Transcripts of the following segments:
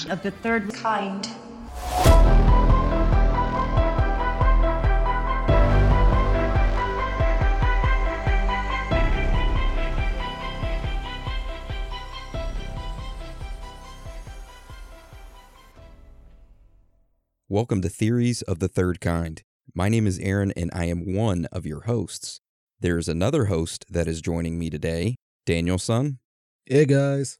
Welcome of the third kind. Welcome to Theories of the Third Kind. My name is Aaron, and I am one of your hosts. There is another host that is joining me today, Danielson. Hey guys.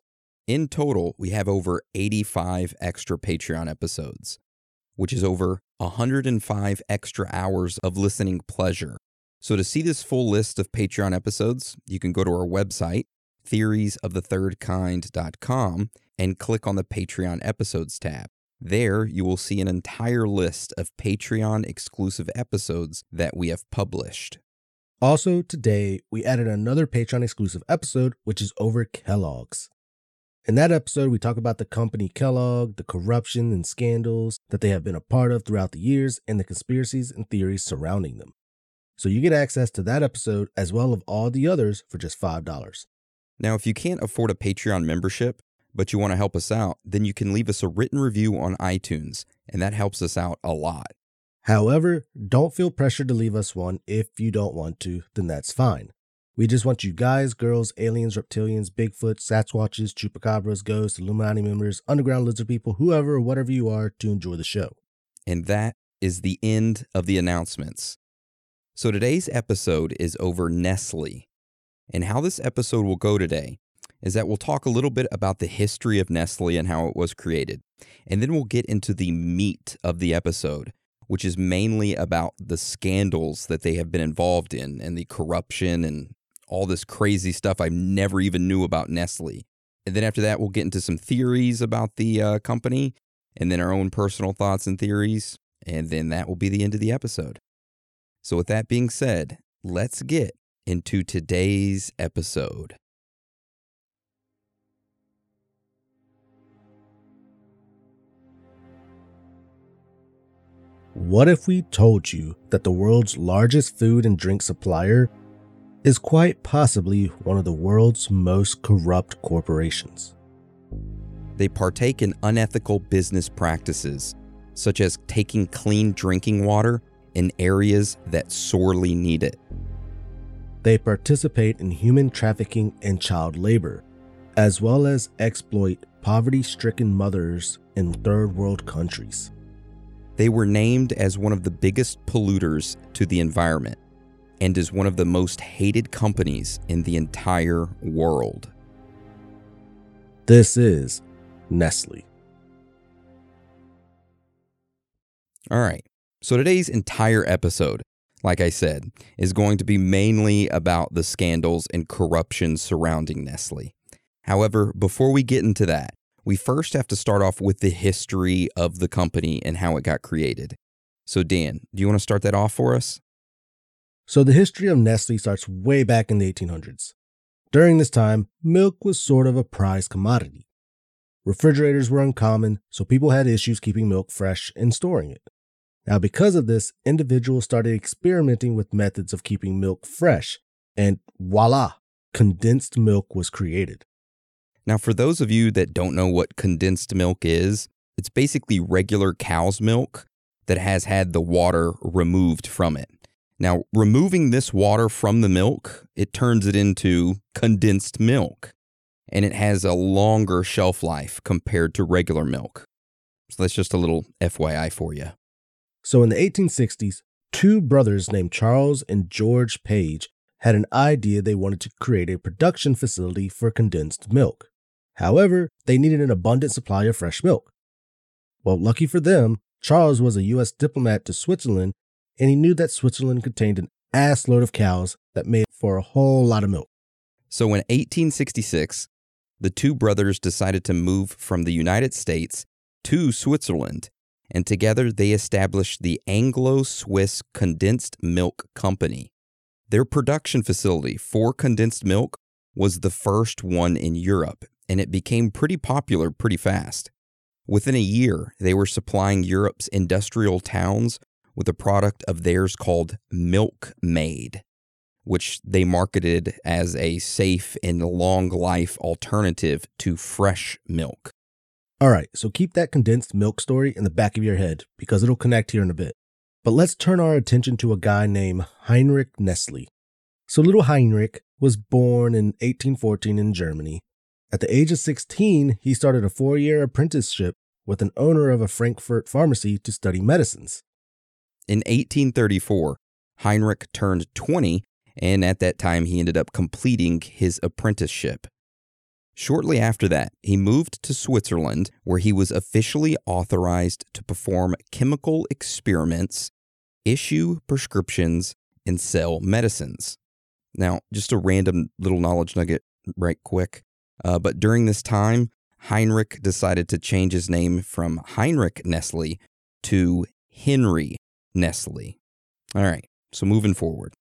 In total, we have over 85 extra Patreon episodes, which is over 105 extra hours of listening pleasure. So, to see this full list of Patreon episodes, you can go to our website, theoriesofthethirdkind.com, and click on the Patreon episodes tab. There, you will see an entire list of Patreon exclusive episodes that we have published. Also, today, we added another Patreon exclusive episode, which is over Kellogg's. In that episode, we talk about the company Kellogg, the corruption and scandals that they have been a part of throughout the years, and the conspiracies and theories surrounding them. So you get access to that episode as well as all the others for just $5. Now, if you can't afford a Patreon membership, but you want to help us out, then you can leave us a written review on iTunes, and that helps us out a lot. However, don't feel pressured to leave us one if you don't want to, then that's fine. We just want you guys, girls, aliens, reptilians, Bigfoot, Sasquatches, Chupacabras, ghosts, Illuminati members, underground lizard people, whoever whatever you are to enjoy the show. And that is the end of the announcements. So today's episode is over Nestle. And how this episode will go today is that we'll talk a little bit about the history of Nestle and how it was created. And then we'll get into the meat of the episode, which is mainly about the scandals that they have been involved in and the corruption and all this crazy stuff I never even knew about Nestle. And then after that, we'll get into some theories about the uh, company and then our own personal thoughts and theories. And then that will be the end of the episode. So, with that being said, let's get into today's episode. What if we told you that the world's largest food and drink supplier is quite possibly one of the world's most corrupt corporations? They partake in unethical business practices, such as taking clean drinking water in areas that sorely need it. They participate in human trafficking and child labor, as well as exploit poverty stricken mothers in third world countries. They were named as one of the biggest polluters to the environment and is one of the most hated companies in the entire world. This is Nestle. All right. So today's entire episode, like I said, is going to be mainly about the scandals and corruption surrounding Nestle. However, before we get into that, we first have to start off with the history of the company and how it got created. So, Dan, do you want to start that off for us? So, the history of Nestle starts way back in the 1800s. During this time, milk was sort of a prized commodity. Refrigerators were uncommon, so people had issues keeping milk fresh and storing it. Now, because of this, individuals started experimenting with methods of keeping milk fresh, and voila, condensed milk was created. Now, for those of you that don't know what condensed milk is, it's basically regular cow's milk that has had the water removed from it. Now, removing this water from the milk, it turns it into condensed milk, and it has a longer shelf life compared to regular milk. So that's just a little FYI for you. So, in the 1860s, two brothers named Charles and George Page had an idea they wanted to create a production facility for condensed milk. However, they needed an abundant supply of fresh milk. Well, lucky for them, Charles was a U.S. diplomat to Switzerland, and he knew that Switzerland contained an ass load of cows that made for a whole lot of milk. So in 1866, the two brothers decided to move from the United States to Switzerland, and together they established the Anglo Swiss Condensed Milk Company. Their production facility for condensed milk was the first one in Europe, and it became pretty popular pretty fast. Within a year, they were supplying Europe's industrial towns with a product of theirs called Milk Maid, which they marketed as a safe and long life alternative to fresh milk. All right, so keep that condensed milk story in the back of your head because it'll connect here in a bit. But let's turn our attention to a guy named Heinrich Nestle. So little Heinrich was born in 1814 in Germany. At the age of 16, he started a four year apprenticeship with an owner of a Frankfurt pharmacy to study medicines. In 1834, Heinrich turned 20, and at that time he ended up completing his apprenticeship. Shortly after that, he moved to Switzerland, where he was officially authorized to perform chemical experiments, issue prescriptions, and sell medicines. Now, just a random little knowledge nugget, right quick. Uh, but during this time, Heinrich decided to change his name from Heinrich Nestle to Henry Nestle. All right, so moving forward.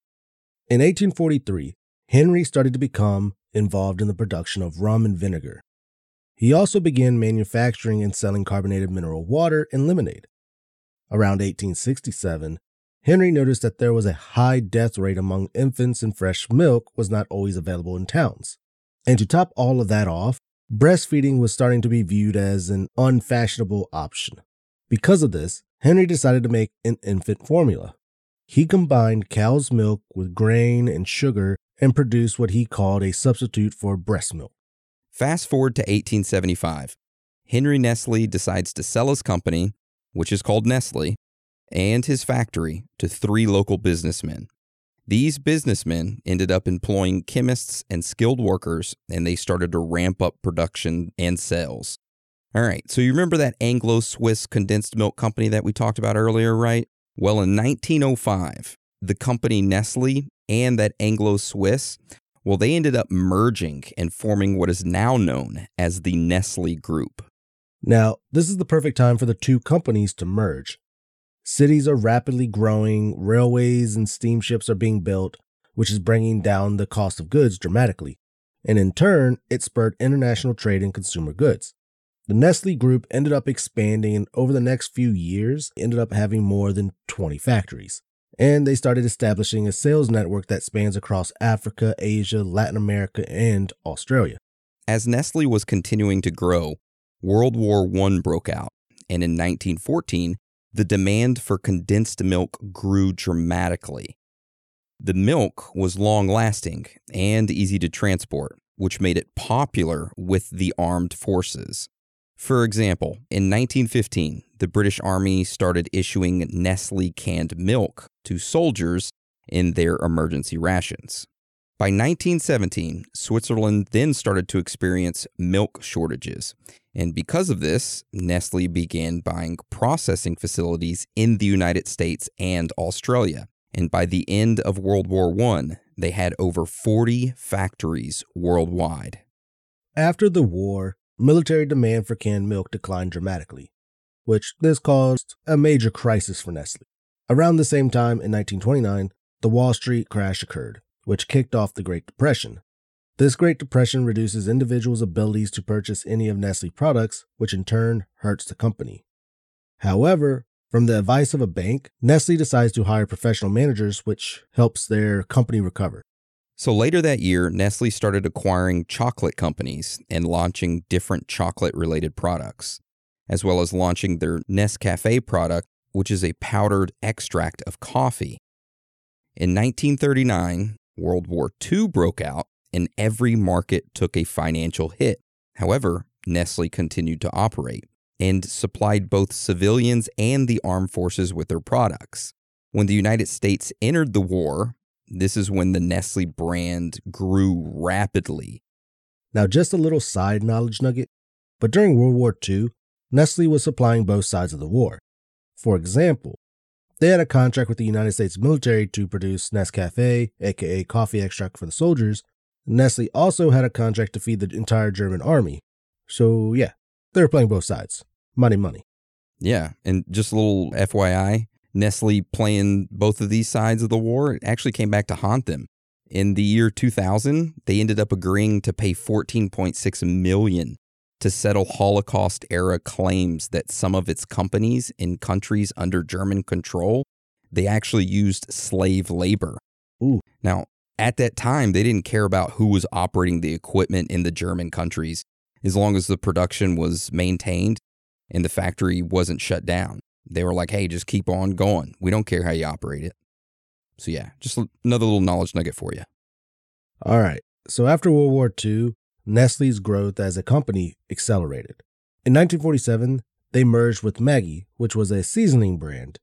In 1843, Henry started to become involved in the production of rum and vinegar. He also began manufacturing and selling carbonated mineral water and lemonade. Around 1867, Henry noticed that there was a high death rate among infants and fresh milk was not always available in towns. And to top all of that off, breastfeeding was starting to be viewed as an unfashionable option. Because of this, Henry decided to make an infant formula. He combined cow's milk with grain and sugar and produced what he called a substitute for breast milk. Fast forward to 1875. Henry Nestle decides to sell his company, which is called Nestle, and his factory to three local businessmen. These businessmen ended up employing chemists and skilled workers, and they started to ramp up production and sales. All right, so you remember that Anglo Swiss condensed milk company that we talked about earlier, right? Well, in 1905, the company Nestle and that Anglo Swiss, well, they ended up merging and forming what is now known as the Nestle Group. Now, this is the perfect time for the two companies to merge. Cities are rapidly growing, railways and steamships are being built, which is bringing down the cost of goods dramatically. And in turn, it spurred international trade in consumer goods. The Nestle Group ended up expanding and over the next few years ended up having more than 20 factories. And they started establishing a sales network that spans across Africa, Asia, Latin America, and Australia. As Nestle was continuing to grow, World War I broke out, and in 1914, the demand for condensed milk grew dramatically. The milk was long lasting and easy to transport, which made it popular with the armed forces. For example, in 1915, the British Army started issuing Nestle canned milk to soldiers in their emergency rations. By 1917, Switzerland then started to experience milk shortages. And because of this, Nestle began buying processing facilities in the United States and Australia. And by the end of World War I, they had over 40 factories worldwide. After the war, military demand for canned milk declined dramatically, which this caused a major crisis for Nestle. Around the same time in 1929, the Wall Street crash occurred which kicked off the Great Depression. This Great Depression reduces individuals' abilities to purchase any of Nestle products, which in turn hurts the company. However, from the advice of a bank, Nestle decides to hire professional managers, which helps their company recover. So later that year, Nestle started acquiring chocolate companies and launching different chocolate related products, as well as launching their Nescafe product, which is a powdered extract of coffee. In 1939, World War II broke out and every market took a financial hit. However, Nestle continued to operate and supplied both civilians and the armed forces with their products. When the United States entered the war, this is when the Nestle brand grew rapidly. Now, just a little side knowledge nugget, but during World War II, Nestle was supplying both sides of the war. For example, they had a contract with the United States military to produce Nescafe, aka coffee extract for the soldiers. Nestle also had a contract to feed the entire German army. So, yeah, they were playing both sides. Money, money. Yeah. And just a little FYI Nestle playing both of these sides of the war, it actually came back to haunt them. In the year 2000, they ended up agreeing to pay 14.6 million to settle Holocaust era claims that some of its companies in countries under German control, they actually used slave labor. Ooh. Now, at that time, they didn't care about who was operating the equipment in the German countries as long as the production was maintained and the factory wasn't shut down. They were like, hey, just keep on going. We don't care how you operate it. So, yeah, just another little knowledge nugget for you. All right. So, after World War II, Nestle's growth as a company accelerated. In 1947, they merged with Maggi, which was a seasoning brand.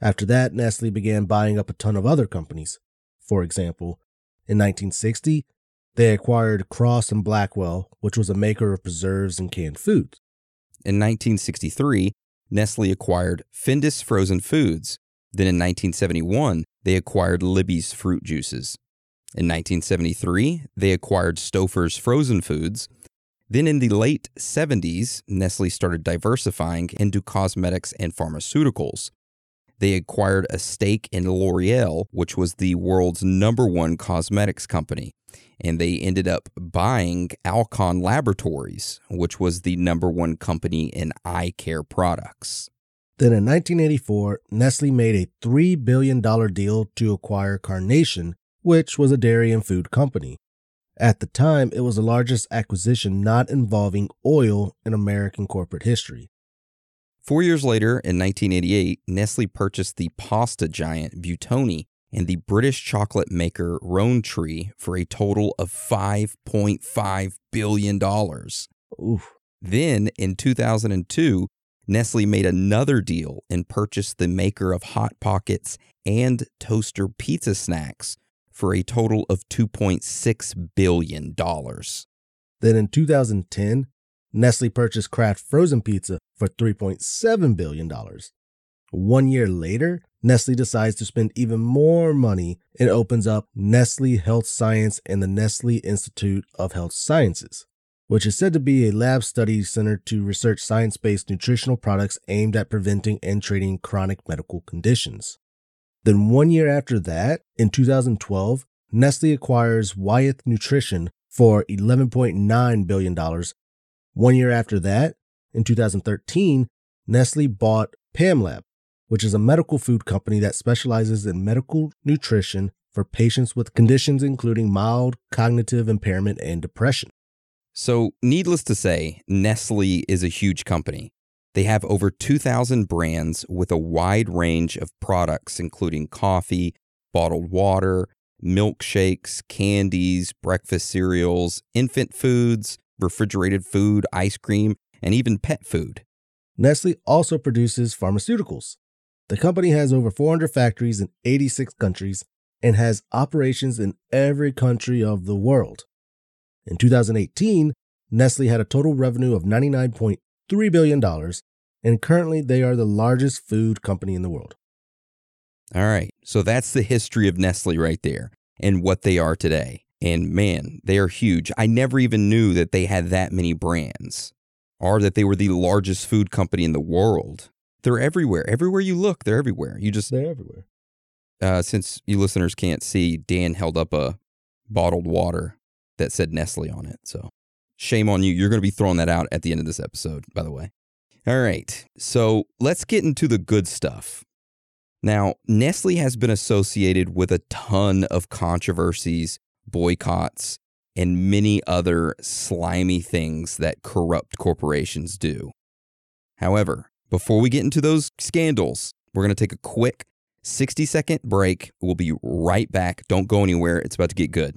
After that, Nestle began buying up a ton of other companies. For example, in 1960, they acquired Crosse and Blackwell, which was a maker of preserves and canned foods. In 1963, Nestle acquired Findus Frozen Foods. Then in 1971, they acquired Libby's Fruit Juices. In 1973, they acquired Stouffer's Frozen Foods. Then in the late 70s, Nestle started diversifying into cosmetics and pharmaceuticals. They acquired a stake in L'Oreal, which was the world's number one cosmetics company. And they ended up buying Alcon Laboratories, which was the number one company in eye care products. Then in 1984, Nestle made a $3 billion deal to acquire Carnation, which was a dairy and food company. At the time, it was the largest acquisition not involving oil in American corporate history. Four years later, in 1988, Nestle purchased the pasta giant Buitoni and the British chocolate maker Rowntree for a total of $5.5 billion. Then, in 2002, Nestle made another deal and purchased the maker of Hot Pockets and toaster pizza snacks for a total of $2.6 billion. Then in 2010, Nestle purchased Kraft frozen pizza for $3.7 billion. One year later, Nestle decides to spend even more money and opens up Nestle Health Science and the Nestle Institute of Health Sciences, which is said to be a lab study center to research science based nutritional products aimed at preventing and treating chronic medical conditions. Then, one year after that, in 2012, Nestle acquires Wyeth Nutrition for $11.9 billion. One year after that, in 2013, Nestle bought PamLab, which is a medical food company that specializes in medical nutrition for patients with conditions including mild cognitive impairment and depression. So, needless to say, Nestle is a huge company. They have over 2,000 brands with a wide range of products, including coffee, bottled water, milkshakes, candies, breakfast cereals, infant foods, refrigerated food, ice cream, and even pet food. Nestle also produces pharmaceuticals. The company has over 400 factories in 86 countries and has operations in every country of the world. In 2018, Nestle had a total revenue of $99.3 billion, and currently they are the largest food company in the world. All right, so that's the history of Nestle right there and what they are today. And man, they are huge. I never even knew that they had that many brands or that they were the largest food company in the world. They're everywhere. Everywhere you look, they're everywhere. You just they're everywhere. Uh, since you listeners can't see, Dan held up a bottled water that said Nestle on it. So shame on you. You're going to be throwing that out at the end of this episode, by the way. All right. So let's get into the good stuff. Now, Nestle has been associated with a ton of controversies boycotts, and many other slimy things that corrupt corporations do. However, before we get into those scandals, we're going to take a quick 60 second break. We'll be right back. Don't go anywhere. It's about to get good.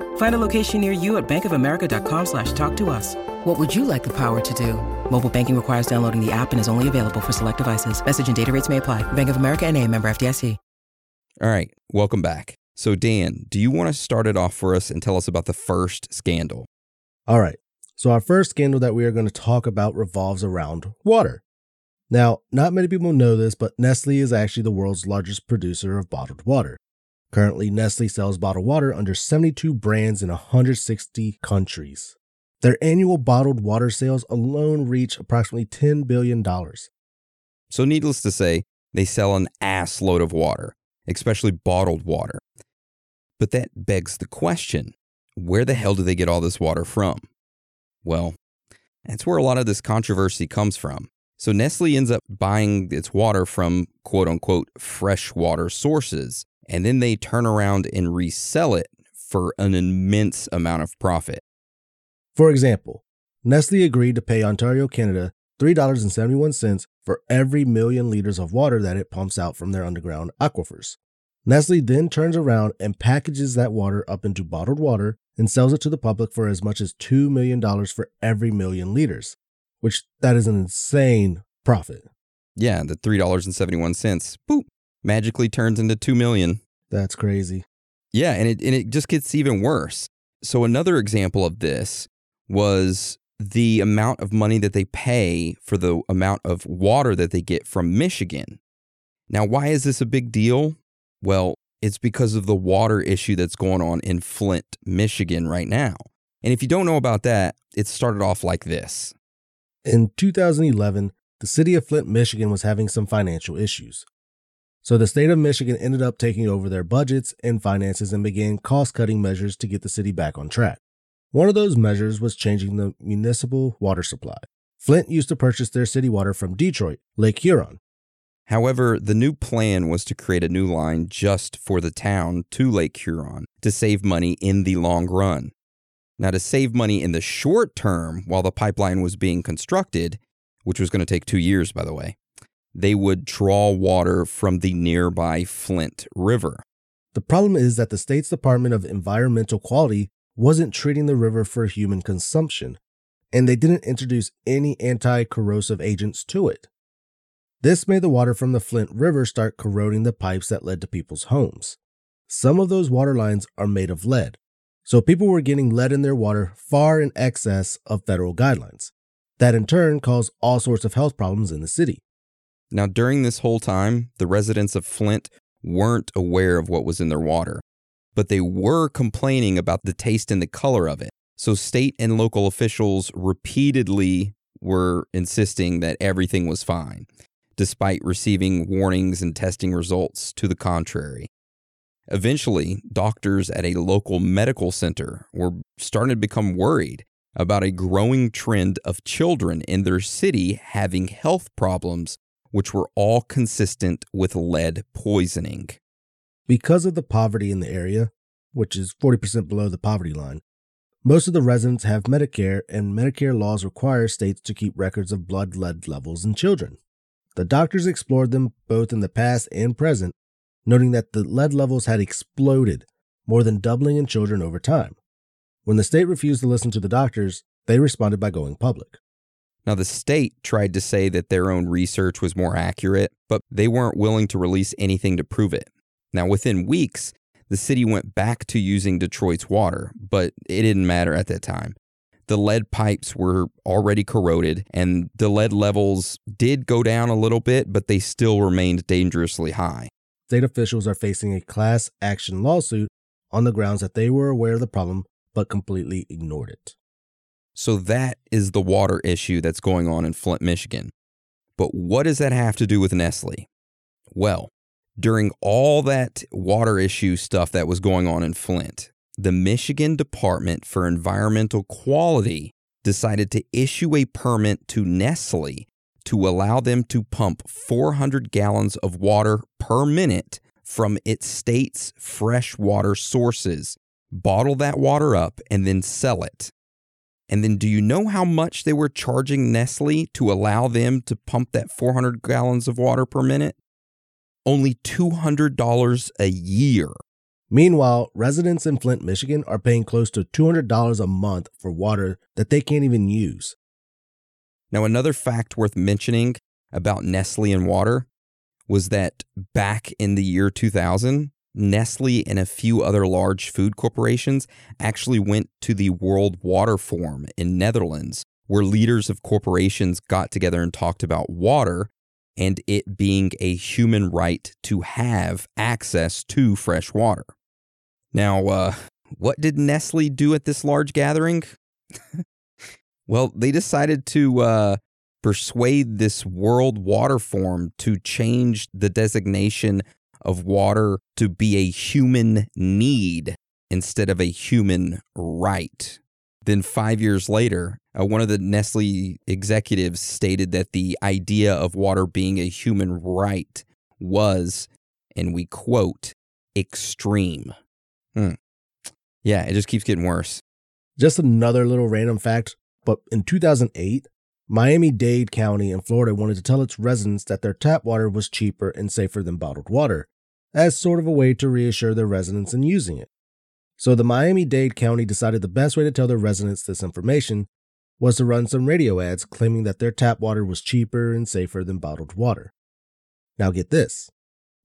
Find a location near you at bankofamerica.com slash talk to us. What would you like the power to do? Mobile banking requires downloading the app and is only available for select devices. Message and data rates may apply. Bank of America and a member FDIC. All right, welcome back. So, Dan, do you want to start it off for us and tell us about the first scandal? All right. So, our first scandal that we are going to talk about revolves around water. Now, not many people know this, but Nestle is actually the world's largest producer of bottled water. Currently, Nestle sells bottled water under 72 brands in 160 countries. Their annual bottled water sales alone reach approximately $10 billion. So, needless to say, they sell an ass load of water, especially bottled water. But that begs the question where the hell do they get all this water from? Well, that's where a lot of this controversy comes from. So Nestle ends up buying its water from quote unquote freshwater sources, and then they turn around and resell it for an immense amount of profit. For example, Nestle agreed to pay Ontario, Canada $3.71 for every million liters of water that it pumps out from their underground aquifers. Nestle then turns around and packages that water up into bottled water and sells it to the public for as much as $2 million for every million liters, which that is an insane profit. Yeah, the $3.71, boop, magically turns into 2 million. That's crazy. Yeah, and it and it just gets even worse. So another example of this was the amount of money that they pay for the amount of water that they get from Michigan. Now, why is this a big deal? Well, it's because of the water issue that's going on in Flint, Michigan right now. And if you don't know about that, it started off like this. In 2011, the city of Flint, Michigan was having some financial issues. So the state of Michigan ended up taking over their budgets and finances and began cost cutting measures to get the city back on track. One of those measures was changing the municipal water supply. Flint used to purchase their city water from Detroit, Lake Huron. However, the new plan was to create a new line just for the town to Lake Huron to save money in the long run. Now, to save money in the short term while the pipeline was being constructed, which was going to take two years, by the way, they would draw water from the nearby Flint River. The problem is that the state's Department of Environmental Quality wasn't treating the river for human consumption, and they didn't introduce any anti corrosive agents to it. This made the water from the Flint River start corroding the pipes that led to people's homes. Some of those water lines are made of lead, so people were getting lead in their water far in excess of federal guidelines. That in turn caused all sorts of health problems in the city. Now, during this whole time, the residents of Flint weren't aware of what was in their water, but they were complaining about the taste and the color of it. So, state and local officials repeatedly were insisting that everything was fine, despite receiving warnings and testing results to the contrary. Eventually, doctors at a local medical center were starting to become worried about a growing trend of children in their city having health problems which were all consistent with lead poisoning. Because of the poverty in the area, which is 40% below the poverty line, most of the residents have Medicare, and Medicare laws require states to keep records of blood lead levels in children. The doctors explored them both in the past and present, noting that the lead levels had exploded, more than doubling in children over time. When the state refused to listen to the doctors, they responded by going public. Now, the state tried to say that their own research was more accurate, but they weren't willing to release anything to prove it. Now, within weeks, the city went back to using Detroit's water, but it didn't matter at that time. The lead pipes were already corroded, and the lead levels did go down a little bit, but they still remained dangerously high. State officials are facing a class action lawsuit on the grounds that they were aware of the problem but completely ignored it. So that is the water issue that's going on in Flint, Michigan. But what does that have to do with Nestle? Well, during all that water issue stuff that was going on in Flint, the Michigan Department for Environmental Quality decided to issue a permit to Nestle to allow them to pump 400 gallons of water per minute from its state's freshwater sources bottle that water up, and then sell it. And then do you know how much they were charging Nestle to allow them to pump that 400 gallons of water per minute? Only $200 a year. Meanwhile, residents in Flint, Michigan are paying close to $200 a month for water that they can't even use. Now, another fact worth mentioning about Nestle and water was that back in the year 2000, Nestle and a few other large food corporations actually went to the World Water Forum in Netherlands, where leaders of corporations got together and talked about water and it being a human right to have access to fresh water. Now, uh, what did Nestle do at this large gathering? well, they decided to uh, persuade this World Water Forum to change the designation of water to be a human need instead of a human right. Then, five years later, uh, one of the Nestle executives stated that the idea of water being a human right was, and we quote, extreme. Hmm. Yeah, it just keeps getting worse. Just another little random fact, but in 2008, Miami Dade County in Florida wanted to tell its residents that their tap water was cheaper and safer than bottled water, as sort of a way to reassure their residents in using it. So the Miami Dade County decided the best way to tell their residents this information was to run some radio ads claiming that their tap water was cheaper and safer than bottled water. Now get this.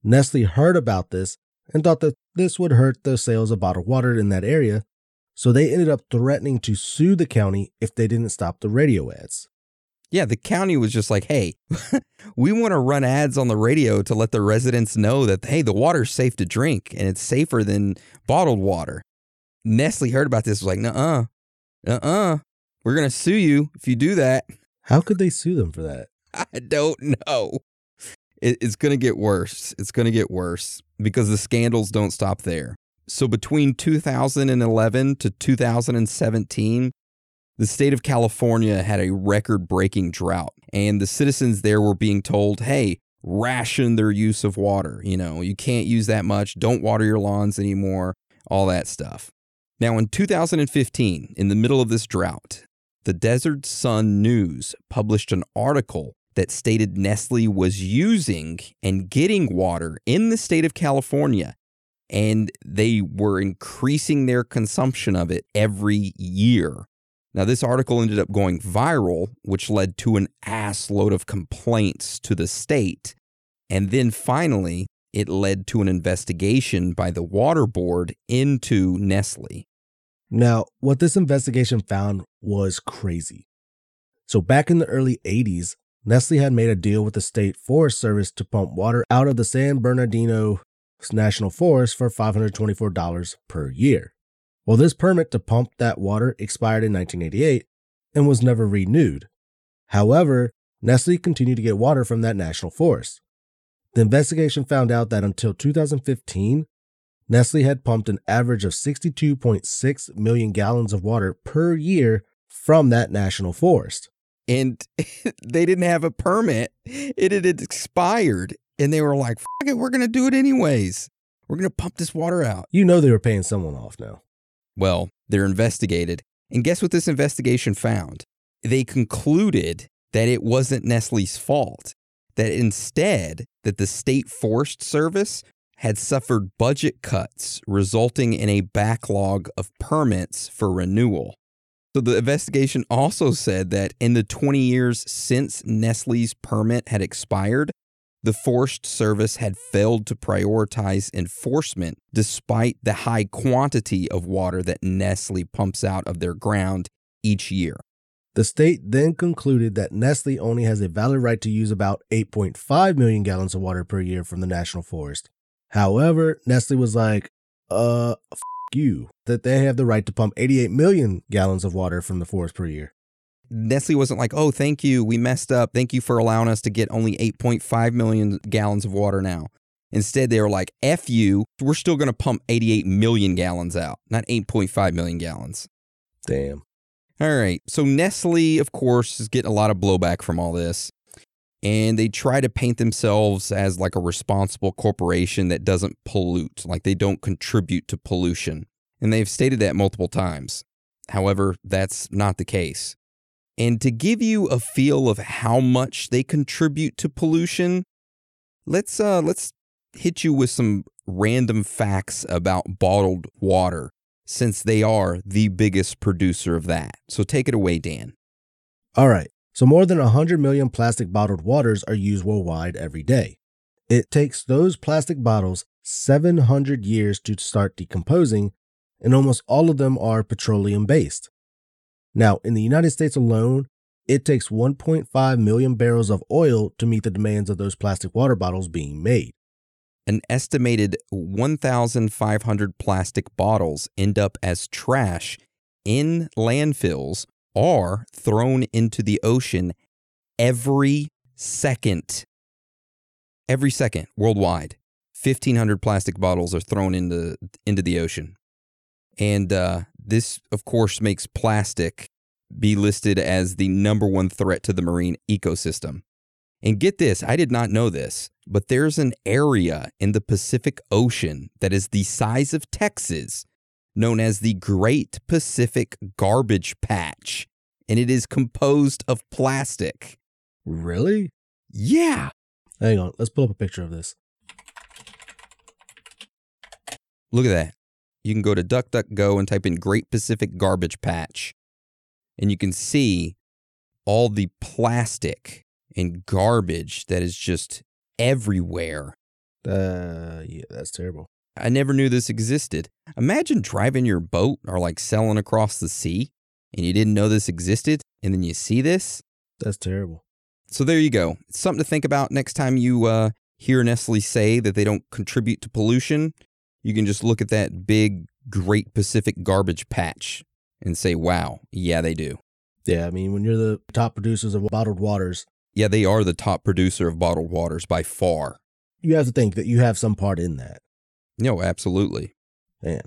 Nestle heard about this and thought that this would hurt the sales of bottled water in that area, so they ended up threatening to sue the county if they didn't stop the radio ads. Yeah, the county was just like, hey, we want to run ads on the radio to let the residents know that, hey, the water's safe to drink and it's safer than bottled water. Nestle heard about this, was like, uh uh, uh uh, we're going to sue you if you do that. How could they sue them for that? I don't know. It, it's going to get worse. It's going to get worse because the scandals don't stop there. So between 2011 to 2017, the state of California had a record breaking drought, and the citizens there were being told, hey, ration their use of water. You know, you can't use that much. Don't water your lawns anymore, all that stuff. Now, in 2015, in the middle of this drought, the Desert Sun News published an article that stated Nestle was using and getting water in the state of California, and they were increasing their consumption of it every year. Now, this article ended up going viral, which led to an ass load of complaints to the state. And then finally, it led to an investigation by the water board into Nestle. Now, what this investigation found was crazy. So, back in the early 80s, Nestle had made a deal with the state forest service to pump water out of the San Bernardino National Forest for $524 per year. Well, this permit to pump that water expired in 1988 and was never renewed. However, Nestle continued to get water from that national forest. The investigation found out that until 2015, Nestle had pumped an average of 62.6 million gallons of water per year from that national forest. And they didn't have a permit, it had expired. And they were like, fuck it, we're going to do it anyways. We're going to pump this water out. You know they were paying someone off now. Well, they're investigated. And guess what this investigation found? They concluded that it wasn't Nestle's fault, that instead that the state forest service had suffered budget cuts resulting in a backlog of permits for renewal. So the investigation also said that in the 20 years since Nestle's permit had expired, the Forest Service had failed to prioritize enforcement despite the high quantity of water that Nestle pumps out of their ground each year. The state then concluded that Nestle only has a valid right to use about 8.5 million gallons of water per year from the national forest. However, Nestle was like, uh, f- you, that they have the right to pump 88 million gallons of water from the forest per year. Nestle wasn't like, oh, thank you, we messed up. Thank you for allowing us to get only 8.5 million gallons of water now. Instead, they were like, F you, we're still going to pump 88 million gallons out, not 8.5 million gallons. Damn. All right. So Nestle, of course, is getting a lot of blowback from all this. And they try to paint themselves as like a responsible corporation that doesn't pollute, like they don't contribute to pollution. and they've stated that multiple times. However, that's not the case. And to give you a feel of how much they contribute to pollution, let's uh let's hit you with some random facts about bottled water since they are the biggest producer of that. So take it away, Dan. All right. So more than 100 million plastic bottled waters are used worldwide every day. It takes those plastic bottles 700 years to start decomposing, and almost all of them are petroleum based. Now, in the United States alone, it takes 1.5 million barrels of oil to meet the demands of those plastic water bottles being made. An estimated 1,500 plastic bottles end up as trash in landfills or thrown into the ocean every second. Every second worldwide, 1,500 plastic bottles are thrown into, into the ocean. And uh, this, of course, makes plastic be listed as the number one threat to the marine ecosystem. And get this, I did not know this, but there's an area in the Pacific Ocean that is the size of Texas, known as the Great Pacific Garbage Patch, and it is composed of plastic. Really? Yeah. Hang on, let's pull up a picture of this. Look at that. You can go to DuckDuckGo and type in Great Pacific Garbage Patch, and you can see all the plastic and garbage that is just everywhere. Uh, yeah, that's terrible. I never knew this existed. Imagine driving your boat or like sailing across the sea and you didn't know this existed, and then you see this. That's terrible. So there you go. It's something to think about next time you uh, hear Nestle say that they don't contribute to pollution. You can just look at that big, great Pacific garbage patch and say, wow, yeah, they do. Yeah, I mean, when you're the top producers of bottled waters, Yeah, they are the top producer of bottled waters by far. you have to think that you have some part in that. No, absolutely. Man,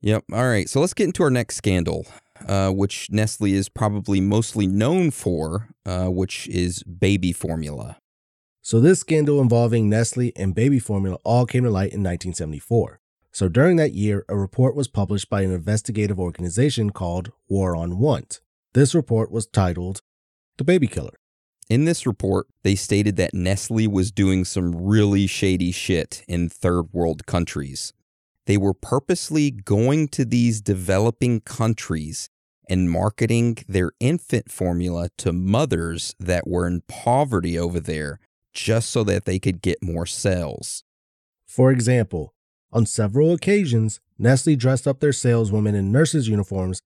Yep. All right. So let's get into our next scandal, uh, which Nestle is probably mostly known for, uh, which is baby formula. So, this scandal involving Nestle and baby formula all came to light in 1974. So, during that year, a report was published by an investigative organization called War on Want. This report was titled The Baby Killer. In this report, they stated that Nestle was doing some really shady shit in third world countries. They were purposely going to these developing countries and marketing their infant formula to mothers that were in poverty over there just so that they could get more sales. For example, on several occasions, Nestle dressed up their saleswomen in nurses' uniforms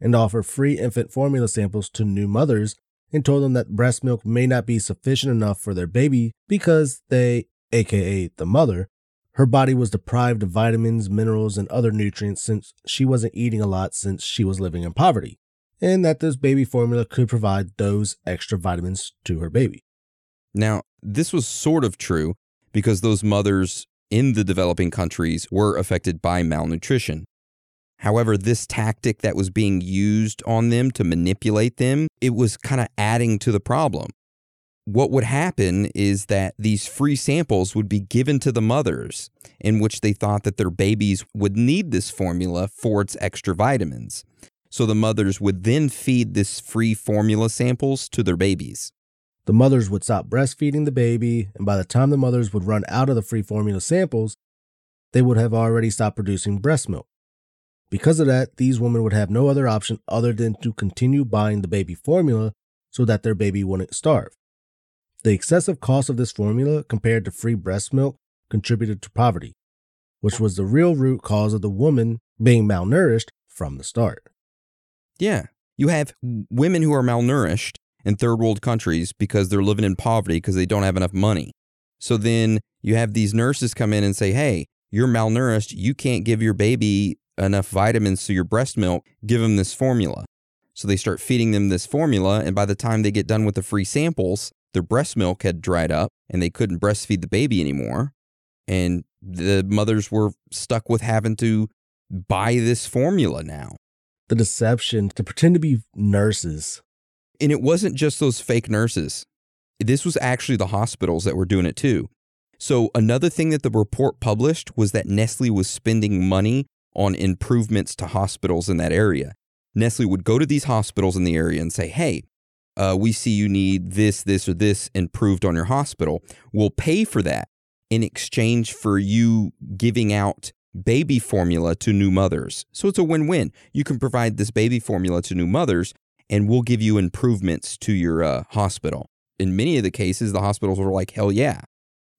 and offered free infant formula samples to new mothers and told them that breast milk may not be sufficient enough for their baby because they, aka the mother, her body was deprived of vitamins, minerals, and other nutrients since she wasn't eating a lot since she was living in poverty, and that this baby formula could provide those extra vitamins to her baby. Now, this was sort of true because those mothers in the developing countries were affected by malnutrition. However, this tactic that was being used on them to manipulate them, it was kind of adding to the problem. What would happen is that these free samples would be given to the mothers in which they thought that their babies would need this formula for its extra vitamins. So the mothers would then feed this free formula samples to their babies. The mothers would stop breastfeeding the baby, and by the time the mothers would run out of the free formula samples, they would have already stopped producing breast milk. Because of that, these women would have no other option other than to continue buying the baby formula so that their baby wouldn't starve. The excessive cost of this formula compared to free breast milk contributed to poverty, which was the real root cause of the woman being malnourished from the start. Yeah. You have women who are malnourished in third world countries because they're living in poverty because they don't have enough money. So then you have these nurses come in and say, hey, you're malnourished. You can't give your baby enough vitamins to your breast milk. Give them this formula. So they start feeding them this formula. And by the time they get done with the free samples, their breast milk had dried up and they couldn't breastfeed the baby anymore. And the mothers were stuck with having to buy this formula now. The deception to pretend to be nurses. And it wasn't just those fake nurses. This was actually the hospitals that were doing it too. So another thing that the report published was that Nestle was spending money on improvements to hospitals in that area. Nestle would go to these hospitals in the area and say, hey, uh, we see you need this, this, or this improved on your hospital. We'll pay for that in exchange for you giving out baby formula to new mothers. So it's a win win. You can provide this baby formula to new mothers, and we'll give you improvements to your uh, hospital. In many of the cases, the hospitals were like, hell yeah.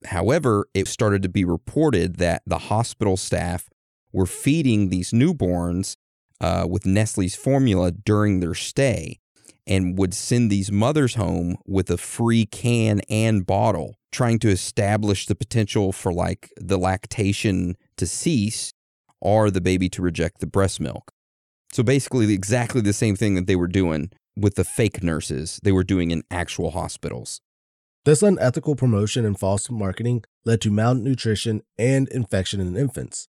However, it started to be reported that the hospital staff were feeding these newborns uh, with Nestle's formula during their stay and would send these mothers home with a free can and bottle, trying to establish the potential for like the lactation to cease or the baby to reject the breast milk. So basically, exactly the same thing that they were doing with the fake nurses, they were doing in actual hospitals. This unethical promotion and false marketing led to malnutrition and infection in infants.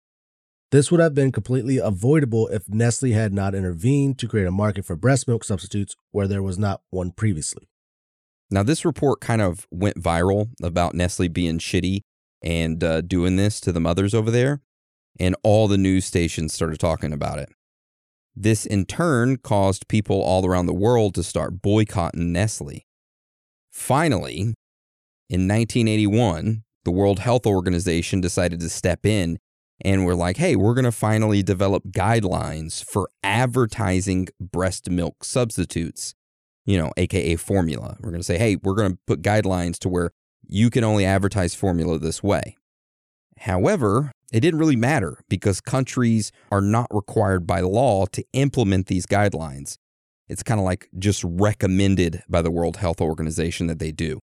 This would have been completely avoidable if Nestle had not intervened to create a market for breast milk substitutes where there was not one previously. Now, this report kind of went viral about Nestle being shitty and uh, doing this to the mothers over there, and all the news stations started talking about it. This in turn caused people all around the world to start boycotting Nestle. Finally, in 1981, the World Health Organization decided to step in and we're like, hey, we're going to finally develop guidelines for advertising breast milk substitutes, you know, AKA formula. We're going to say, hey, we're going to put guidelines to where you can only advertise formula this way. However, it didn't really matter because countries are not required by law to implement these guidelines. It's kind of like just recommended by the World Health Organization that they do.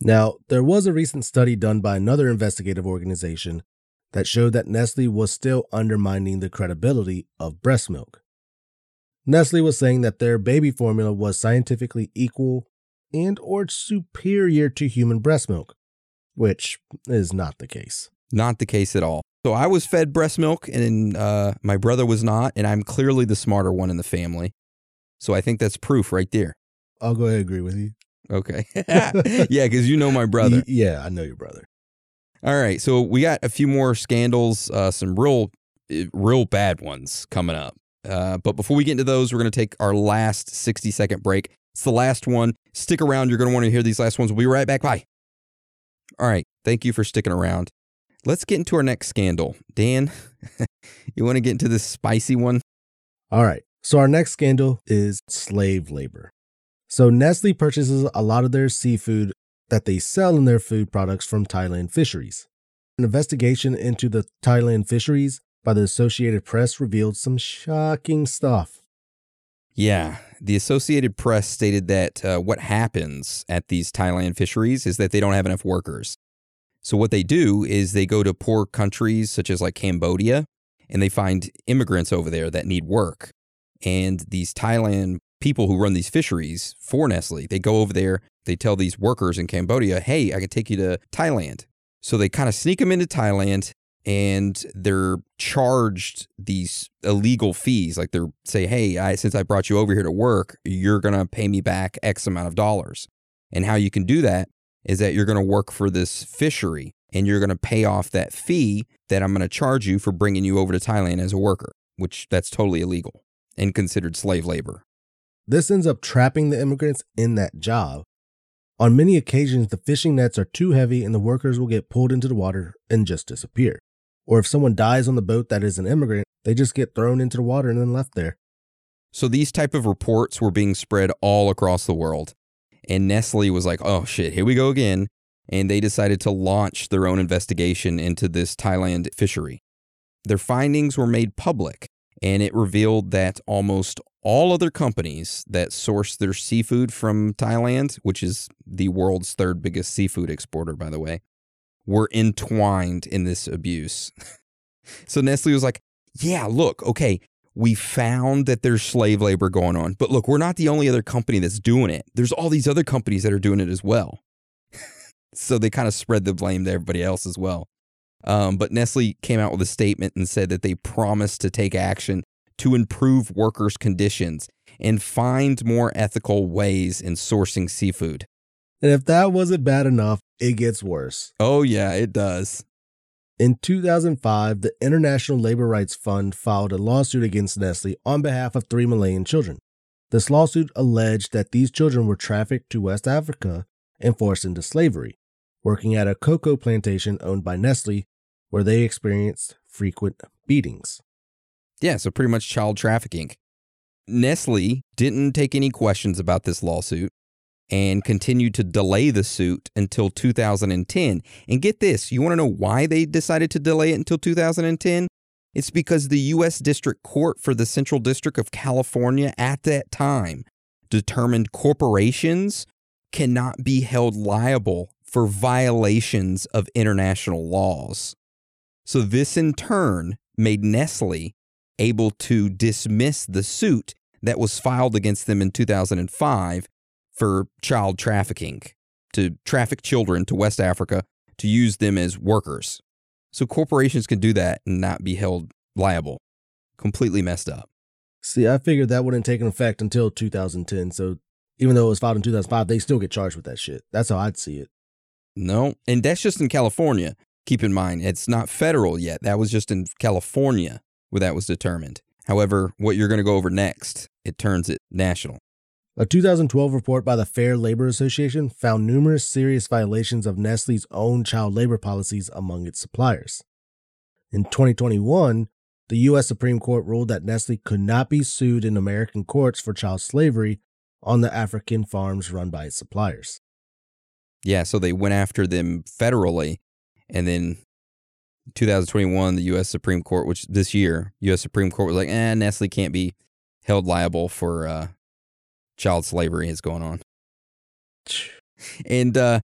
Now, there was a recent study done by another investigative organization that showed that Nestle was still undermining the credibility of breast milk. Nestle was saying that their baby formula was scientifically equal and or superior to human breast milk, which is not the case. Not the case at all. So I was fed breast milk and uh, my brother was not, and I'm clearly the smarter one in the family. So I think that's proof right there. I'll go ahead and agree with you. Okay. yeah, because you know my brother. Yeah, I know your brother. All right, so we got a few more scandals, uh, some real, eh, real bad ones coming up. Uh, but before we get into those, we're going to take our last 60 second break. It's the last one. Stick around. You're going to want to hear these last ones. We'll be right back. Bye. All right. Thank you for sticking around. Let's get into our next scandal. Dan, you want to get into this spicy one? All right. So, our next scandal is slave labor. So, Nestle purchases a lot of their seafood that they sell in their food products from Thailand fisheries. An investigation into the Thailand fisheries by the Associated Press revealed some shocking stuff. Yeah, the Associated Press stated that uh, what happens at these Thailand fisheries is that they don't have enough workers. So, what they do is they go to poor countries such as like Cambodia and they find immigrants over there that need work. And these Thailand people who run these fisheries for Nestle, they go over there, they tell these workers in Cambodia, hey, I can take you to Thailand. So they kind of sneak them into Thailand and they're charged these illegal fees. Like they're say, hey, I, since I brought you over here to work, you're going to pay me back X amount of dollars. And how you can do that is that you're going to work for this fishery and you're going to pay off that fee that I'm going to charge you for bringing you over to Thailand as a worker, which that's totally illegal and considered slave labor. This ends up trapping the immigrants in that job on many occasions, the fishing nets are too heavy and the workers will get pulled into the water and just disappear. Or if someone dies on the boat that is an immigrant, they just get thrown into the water and then left there. So these type of reports were being spread all across the world. And Nestle was like, "Oh shit, here we go again." And they decided to launch their own investigation into this Thailand fishery. Their findings were made public, and it revealed that almost all other companies that source their seafood from Thailand, which is the world's third biggest seafood exporter, by the way, were entwined in this abuse. so Nestle was like, yeah, look, okay, we found that there's slave labor going on, but look, we're not the only other company that's doing it. There's all these other companies that are doing it as well. so they kind of spread the blame to everybody else as well. Um, but Nestle came out with a statement and said that they promised to take action to improve workers' conditions and find more ethical ways in sourcing seafood. And if that wasn't bad enough, it gets worse. Oh, yeah, it does. In 2005, the International Labor Rights Fund filed a lawsuit against Nestle on behalf of three Malian children. This lawsuit alleged that these children were trafficked to West Africa and forced into slavery, working at a cocoa plantation owned by Nestle, where they experienced frequent beatings. Yeah, so pretty much child trafficking. Nestle didn't take any questions about this lawsuit and continued to delay the suit until 2010. And get this, you want to know why they decided to delay it until 2010? It's because the U.S. District Court for the Central District of California at that time determined corporations cannot be held liable for violations of international laws. So, this in turn made Nestle able to dismiss the suit that was filed against them in 2005 for child trafficking, to traffic children to West Africa to use them as workers. So corporations can do that and not be held liable. Completely messed up. See, I figured that wouldn't take an effect until 2010. So even though it was filed in 2005, they still get charged with that shit. That's how I'd see it. No, and that's just in California. Keep in mind, it's not federal yet. That was just in California where that was determined. However, what you're going to go over next, it turns it national. A 2012 report by the Fair Labor Association found numerous serious violations of Nestle's own child labor policies among its suppliers. In 2021, the U.S. Supreme Court ruled that Nestle could not be sued in American courts for child slavery on the African farms run by its suppliers. Yeah, so they went after them federally, and then 2021, the U.S. Supreme Court, which this year, U.S. Supreme Court was like, eh, Nestle can't be held liable for uh, child slavery is going on. And uh,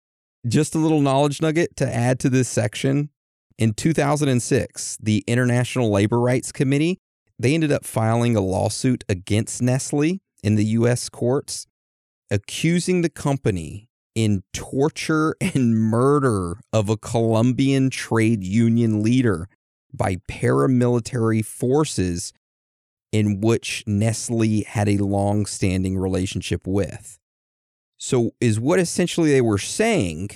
just a little knowledge nugget to add to this section. In 2006, the International Labor Rights Committee, they ended up filing a lawsuit against Nestle in the US courts accusing the company in torture and murder of a Colombian trade union leader by paramilitary forces in which Nestle had a long standing relationship with. So, is what essentially they were saying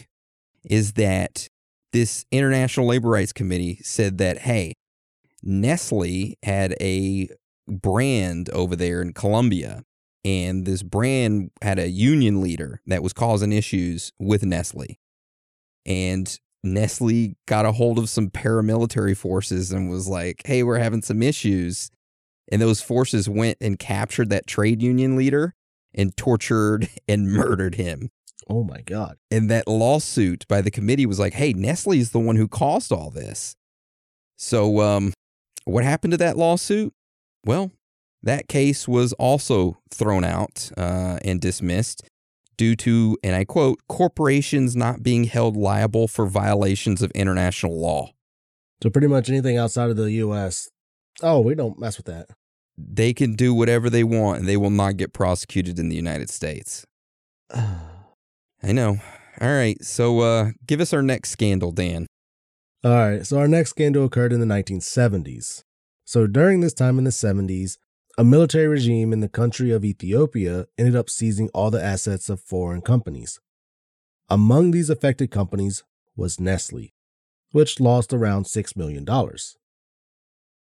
is that this International Labor Rights Committee said that, hey, Nestle had a brand over there in Colombia, and this brand had a union leader that was causing issues with Nestle. And Nestle got a hold of some paramilitary forces and was like, hey, we're having some issues and those forces went and captured that trade union leader and tortured and murdered him. Oh my God. And that lawsuit by the committee was like, hey, Nestle is the one who caused all this. So, um, what happened to that lawsuit? Well, that case was also thrown out uh, and dismissed due to, and I quote, corporations not being held liable for violations of international law. So, pretty much anything outside of the U.S., Oh, we don't mess with that. They can do whatever they want and they will not get prosecuted in the United States. I know. All right. So uh, give us our next scandal, Dan. All right. So our next scandal occurred in the 1970s. So during this time in the 70s, a military regime in the country of Ethiopia ended up seizing all the assets of foreign companies. Among these affected companies was Nestle, which lost around $6 million.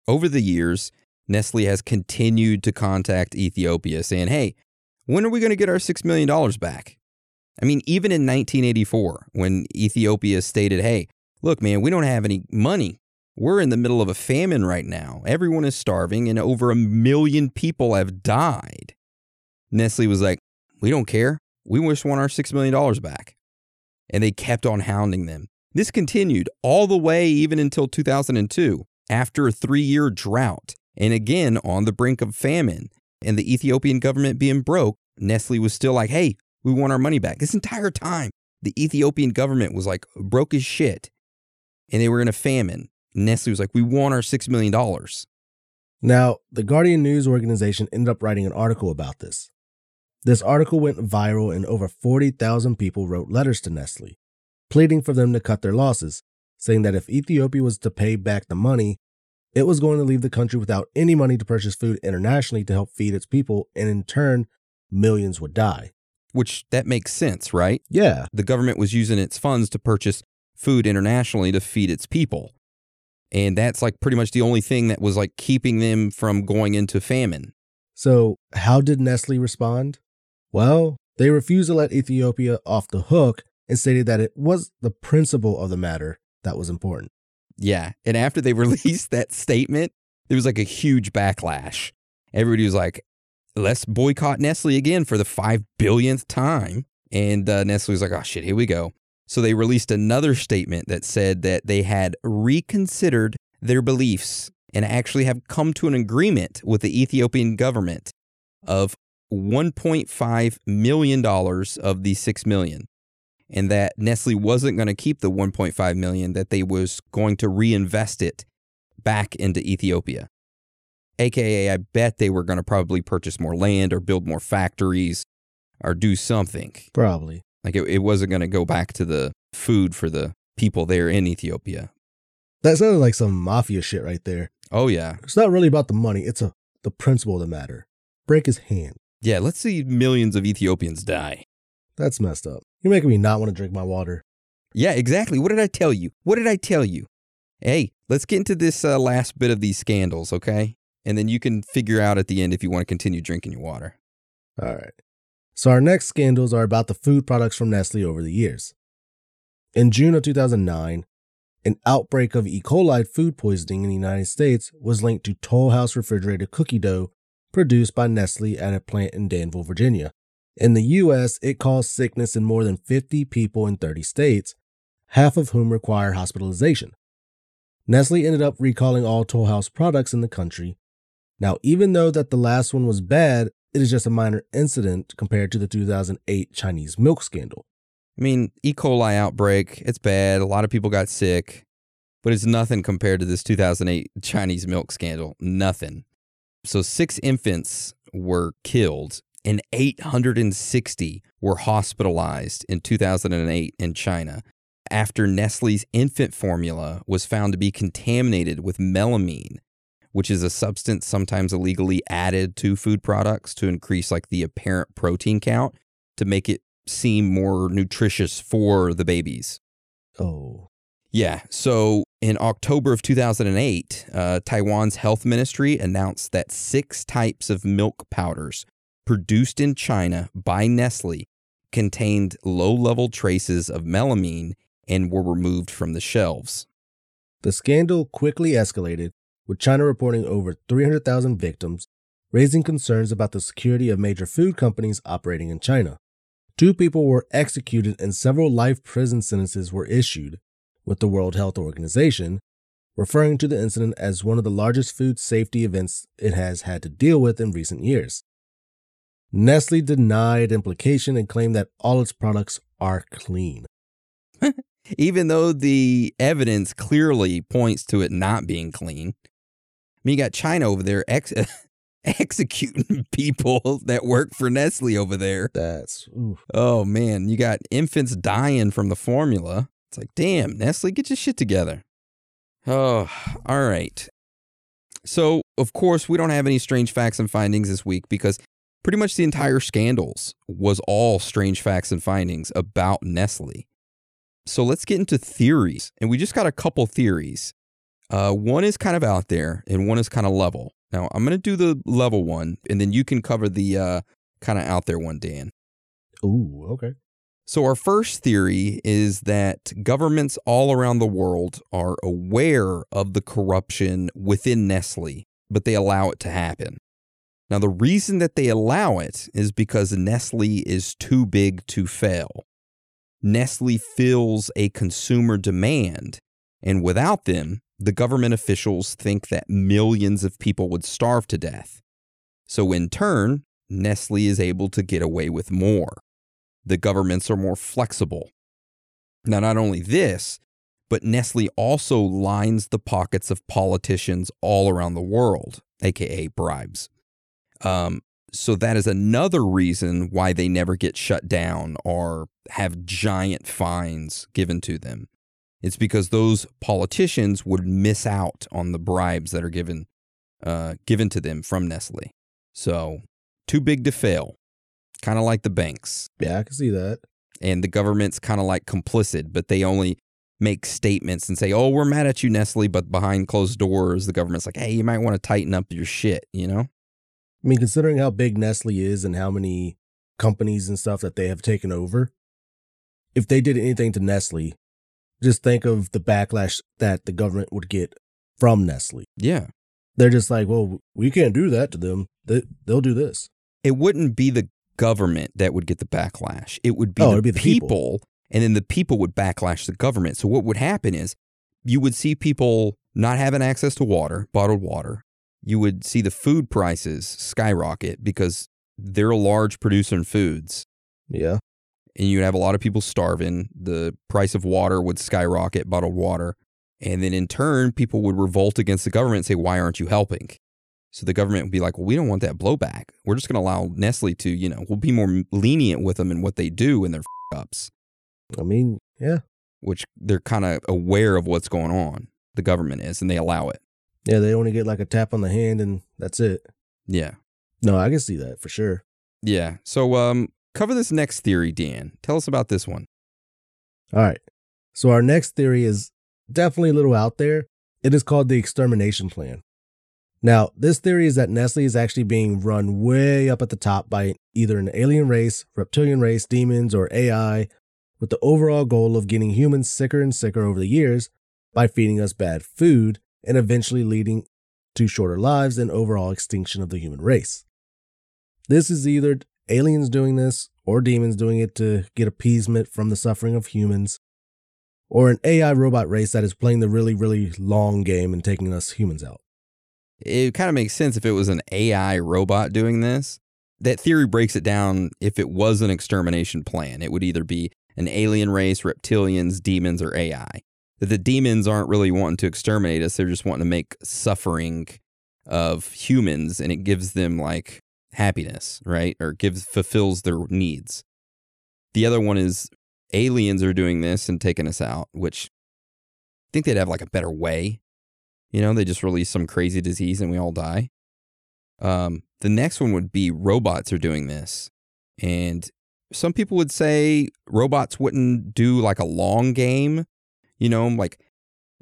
Over the years, Nestle has continued to contact Ethiopia saying, hey, when are we going to get our $6 million back? I mean, even in 1984, when Ethiopia stated, hey, look, man, we don't have any money. We're in the middle of a famine right now. Everyone is starving, and over a million people have died. Nestle was like, we don't care. We just want our $6 million back. And they kept on hounding them. This continued all the way even until 2002 after a three year drought and again on the brink of famine and the Ethiopian government being broke, Nestle was still like, hey, we want our money back. This entire time, the Ethiopian government was like broke as shit and they were in a famine. Nestle was like, we want our $6 million. Now, the Guardian News organization ended up writing an article about this. This article went viral and over 40,000 people wrote letters to Nestle, pleading for them to cut their losses saying that if Ethiopia was to pay back the money, it was going to leave the country without any money to purchase food internationally to help feed its people, and in turn, millions would die. Which that makes sense, right? Yeah. The government was using its funds to purchase food internationally to feed its people. And that's like pretty much the only thing that was like keeping them from going into famine. So, how did Nestle respond? Well, they refused to let Ethiopia off the hook and stated that it was the principle of the matter that was important. Yeah. And after they released that statement, there was like a huge backlash. Everybody was like, let's boycott Nestle again for the five billionth time. And uh, Nestle was like, oh shit, here we go. So they released another statement that said that they had reconsidered their beliefs and actually have come to an agreement with the Ethiopian government of $1.5 million of the 6 million and that Nestle wasn't going to keep the 1.5 million that they was going to reinvest it back into Ethiopia. AKA I bet they were going to probably purchase more land or build more factories or do something. Probably. Like it, it wasn't going to go back to the food for the people there in Ethiopia. That sounded like some mafia shit right there. Oh yeah. It's not really about the money, it's a the principle of the matter. Break his hand. Yeah, let's see millions of Ethiopians die. That's messed up. You're making me not want to drink my water. Yeah, exactly. What did I tell you? What did I tell you? Hey, let's get into this uh, last bit of these scandals, okay? And then you can figure out at the end if you want to continue drinking your water. All right. So our next scandals are about the food products from Nestle over the years. In June of 2009, an outbreak of E. coli food poisoning in the United States was linked to Toll House refrigerated cookie dough produced by Nestle at a plant in Danville, Virginia. In the US, it caused sickness in more than 50 people in 30 states, half of whom require hospitalization. Nestle ended up recalling all Toll House products in the country. Now, even though that the last one was bad, it is just a minor incident compared to the 2008 Chinese milk scandal. I mean, E. coli outbreak, it's bad. A lot of people got sick, but it's nothing compared to this 2008 Chinese milk scandal. Nothing. So, six infants were killed and 860 were hospitalized in 2008 in China after Nestle's infant formula was found to be contaminated with melamine, which is a substance sometimes illegally added to food products to increase like the apparent protein count to make it seem more nutritious for the babies. Oh. Yeah. So in October of 2008, uh, Taiwan's health ministry announced that six types of milk powders produced in China by Nestle contained low level traces of melamine and were removed from the shelves. The scandal quickly escalated, with China reporting over 300,000 victims, raising concerns about the security of major food companies operating in China. Two people were executed and several life prison sentences were issued, with the World Health Organization referring to the incident as one of the largest food safety events it has had to deal with in recent years. Nestle denied implication and claimed that all its products are clean. Even though the evidence clearly points to it not being clean. I mean, you got China over there ex- executing people that work for Nestle over there. That's oof. Oh man, you got infants dying from the formula. It's like, damn, Nestle, get your shit together. Oh, all right. So, of course, we don't have any strange facts and findings this week because pretty much the entire scandals was all strange facts and findings about Nestle. So let's get into theories. And we just got a couple theories. Uh, one is kind of out there and one is kind of level. Now, I'm going to do the level one and then you can cover the uh, kind of out there one, Dan. Ooh, okay. So, our first theory is that governments all around the world are aware of the corruption within Nestle, but they allow it to happen. Now, the reason that they allow it is because Nestle is too big to fail. Nestle fills a consumer demand, and without them, the government officials think that millions of people would starve to death. So, in turn, Nestle is able to get away with more. The governments are more flexible. Now, not only this, but Nestle also lines the pockets of politicians all around the world, aka bribes. Um, so that is another reason why they never get shut down or have giant fines given to them. It's because those politicians would miss out on the bribes that are given uh, given to them from Nestle. So too big to fail, kind of like the banks. Yeah, I can see that. And the government's kind of like complicit, but they only make statements and say, "Oh, we're mad at you, Nestle," but behind closed doors, the government's like, "Hey, you might want to tighten up your shit," you know? I mean, considering how big Nestle is and how many companies and stuff that they have taken over, if they did anything to Nestle, just think of the backlash that the government would get from Nestle. Yeah. They're just like, well, we can't do that to them. They, they'll do this. It wouldn't be the government that would get the backlash. It would be, Oh, the, be the people, people. and then the people would backlash the government. So what would happen is you would see people not having access to water, bottled water. You would see the food prices skyrocket because they're a large producer in foods. Yeah. and you'd have a lot of people starving. The price of water would skyrocket, bottled water. And then in turn, people would revolt against the government and say, Why aren't you helping? So the government would be like, Well, we don't want that blowback. We're just going to allow Nestle to, you know, we'll be more lenient with them and what they do and their f- ups, I mean, yeah. which they're kind of aware of what's going on. The government is, and they allow it. Yeah, they only get like a tap on the hand and that's it. Yeah. No, I can see that for sure. Yeah. So, um, cover this next theory, Dan. Tell us about this one. All right. So our next theory is definitely a little out there. It is called the extermination plan. Now, this theory is that Nestle is actually being run way up at the top by either an alien race, reptilian race, demons, or AI, with the overall goal of getting humans sicker and sicker over the years by feeding us bad food and eventually leading to shorter lives and overall extinction of the human race. This is either aliens doing this or demons doing it to get appeasement from the suffering of humans, or an AI robot race that is playing the really, really long game and taking us humans out. it kind of makes sense if it was an AI robot doing this. That theory breaks it down. If it was an extermination plan, it would either be an alien race, reptilians, demons, or AI. That the demons aren't really wanting to exterminate us, they're just wanting to make suffering of humans and it gives them like happiness, right? Or gives fulfills their needs. The other one is aliens are doing this and taking us out, which I think they'd have like a better way you know, they just release some crazy disease and we all die. Um, the next one would be robots are doing this. And some people would say robots wouldn't do like a long game, you know, like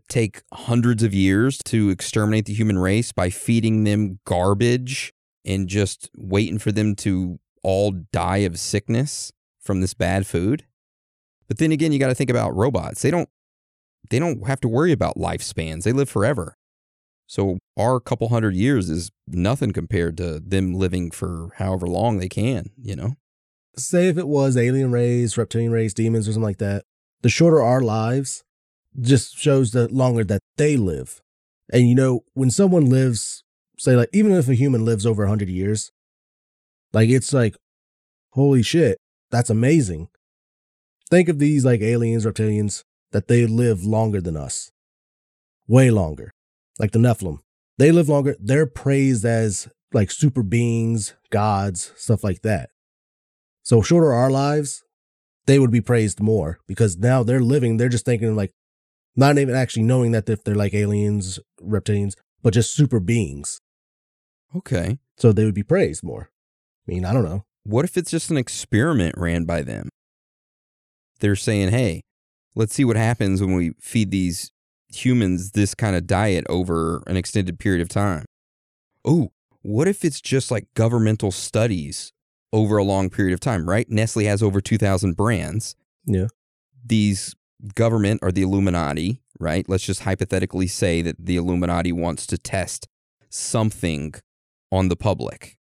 take hundreds of years to exterminate the human race by feeding them garbage and just waiting for them to all die of sickness from this bad food. But then again, you got to think about robots. They don't they don't have to worry about lifespans. They live forever. So our couple hundred years is nothing compared to them living for however long they can, you know? Say if it was alien race, reptilian race, demons, or something like that, the shorter our lives just shows the longer that they live. And you know, when someone lives, say, like, even if a human lives over 100 years, like, it's like, holy shit, that's amazing. Think of these like aliens, reptilians, that they live longer than us. Way longer. Like the Nephilim. They live longer. They're praised as like super beings, gods, stuff like that. So shorter our lives, they would be praised more because now they're living, they're just thinking like not even actually knowing that if they're like aliens, reptilians, but just super beings. Okay. So they would be praised more. I mean, I don't know. What if it's just an experiment ran by them? They're saying, hey, let's see what happens when we feed these humans this kind of diet over an extended period of time. Oh, what if it's just like governmental studies over a long period of time, right? Nestle has over 2,000 brands. Yeah. These government or the Illuminati, right? Let's just hypothetically say that the Illuminati wants to test something on the public.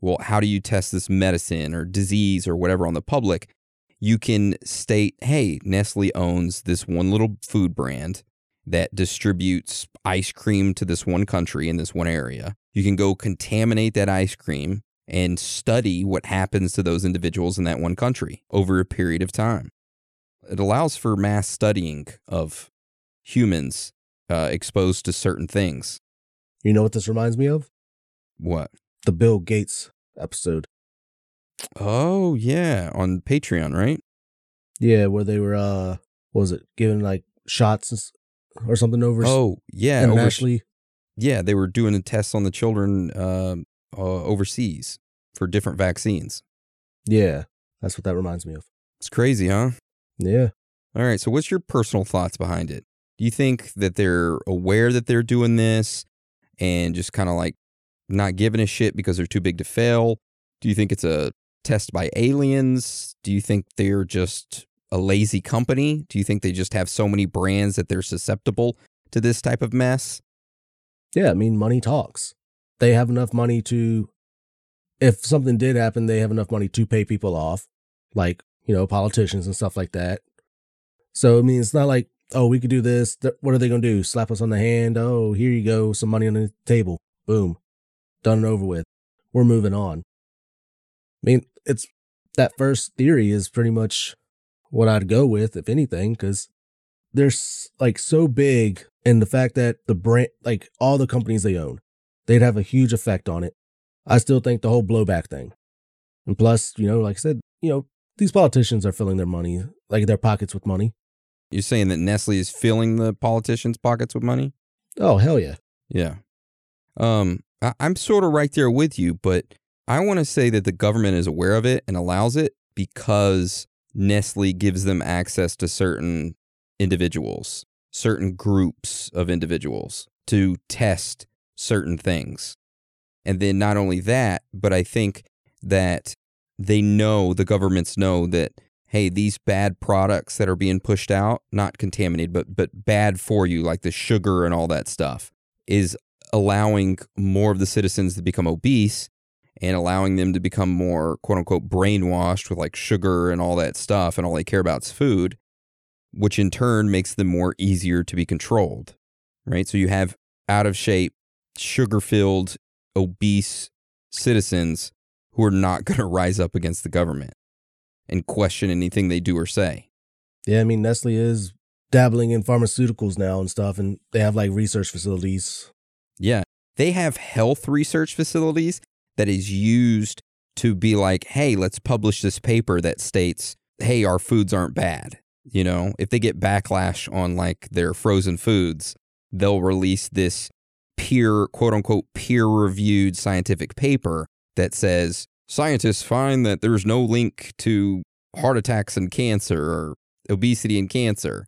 Well, how do you test this medicine or disease or whatever on the public? You can state, hey, Nestle owns this one little food brand that distributes ice cream to this one country in this one area. You can go contaminate that ice cream and study what happens to those individuals in that one country over a period of time. It allows for mass studying of humans uh, exposed to certain things. You know what this reminds me of? What? The Bill Gates episode. Oh, yeah, on Patreon, right? Yeah, where they were uh what was it, giving like shots or something over Oh, yeah. over- yeah, they were doing the tests on the children um uh, overseas for different vaccines. yeah. That's what that reminds me of. It's crazy, huh? Yeah. All right. So, what's your personal thoughts behind it? Do you think that they're aware that they're doing this and just kind of like not giving a shit because they're too big to fail? Do you think it's a test by aliens? Do you think they're just a lazy company? Do you think they just have so many brands that they're susceptible to this type of mess? Yeah, I mean, money talks. They have enough money to, if something did happen, they have enough money to pay people off, like, you know, politicians and stuff like that. So, I mean, it's not like, oh, we could do this. What are they going to do? Slap us on the hand? Oh, here you go. Some money on the table. Boom. Done and over with. We're moving on. I mean, it's that first theory is pretty much what I'd go with, if anything, because they're like so big and the fact that the brand, like all the companies they own, they'd have a huge effect on it. I still think the whole blowback thing. And plus, you know, like I said, you know, these politicians are filling their money, like their pockets with money. You're saying that Nestle is filling the politicians' pockets with money? Oh, hell yeah. Yeah. Um, I- I'm sort of right there with you, but I want to say that the government is aware of it and allows it because Nestle gives them access to certain individuals, certain groups of individuals to test certain things. And then not only that, but I think that they know, the governments know that, hey, these bad products that are being pushed out, not contaminated, but, but bad for you, like the sugar and all that stuff, is allowing more of the citizens to become obese and allowing them to become more quote unquote brainwashed with like sugar and all that stuff and all they care about is food which in turn makes them more easier to be controlled right? So you have out of shape sugar filled obese citizens who are not going to rise up against the government and question anything they do or say yeah i mean nestle is dabbling in pharmaceuticals now and stuff and they have like research facilities yeah they have health research facilities that is used to be like, hey, let's publish this paper that states, hey, our foods aren't bad. You know, if they get backlash on like their frozen foods, they'll release this peer, quote unquote, peer reviewed scientific paper that says scientists find that there's no link to heart attacks and cancer or obesity and cancer.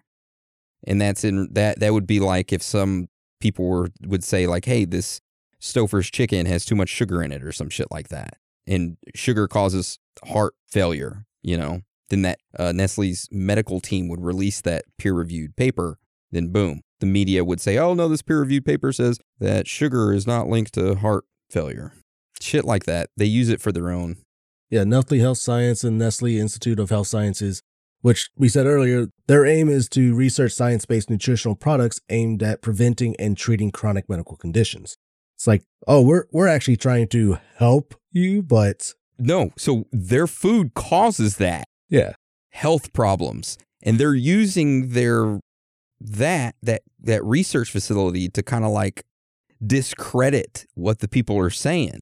And that's in that, that would be like if some people were, would say, like, hey, this Stouffer's chicken has too much sugar in it or some shit like that. And sugar causes heart failure, you know, then that uh, Nestle's medical team would release that peer reviewed paper. Then, boom, the media would say, oh, no, this peer reviewed paper says that sugar is not linked to heart failure. Shit like that. They use it for their own. Yeah, Nestle Health Science and Nestle Institute of Health Sciences, which we said earlier, their aim is to research science based nutritional products aimed at preventing and treating chronic medical conditions. It's like, oh, we're we're actually trying to help you, but no. So their food causes that. Yeah. Health problems. And they're using their that that that research facility to kind of like discredit what the people are saying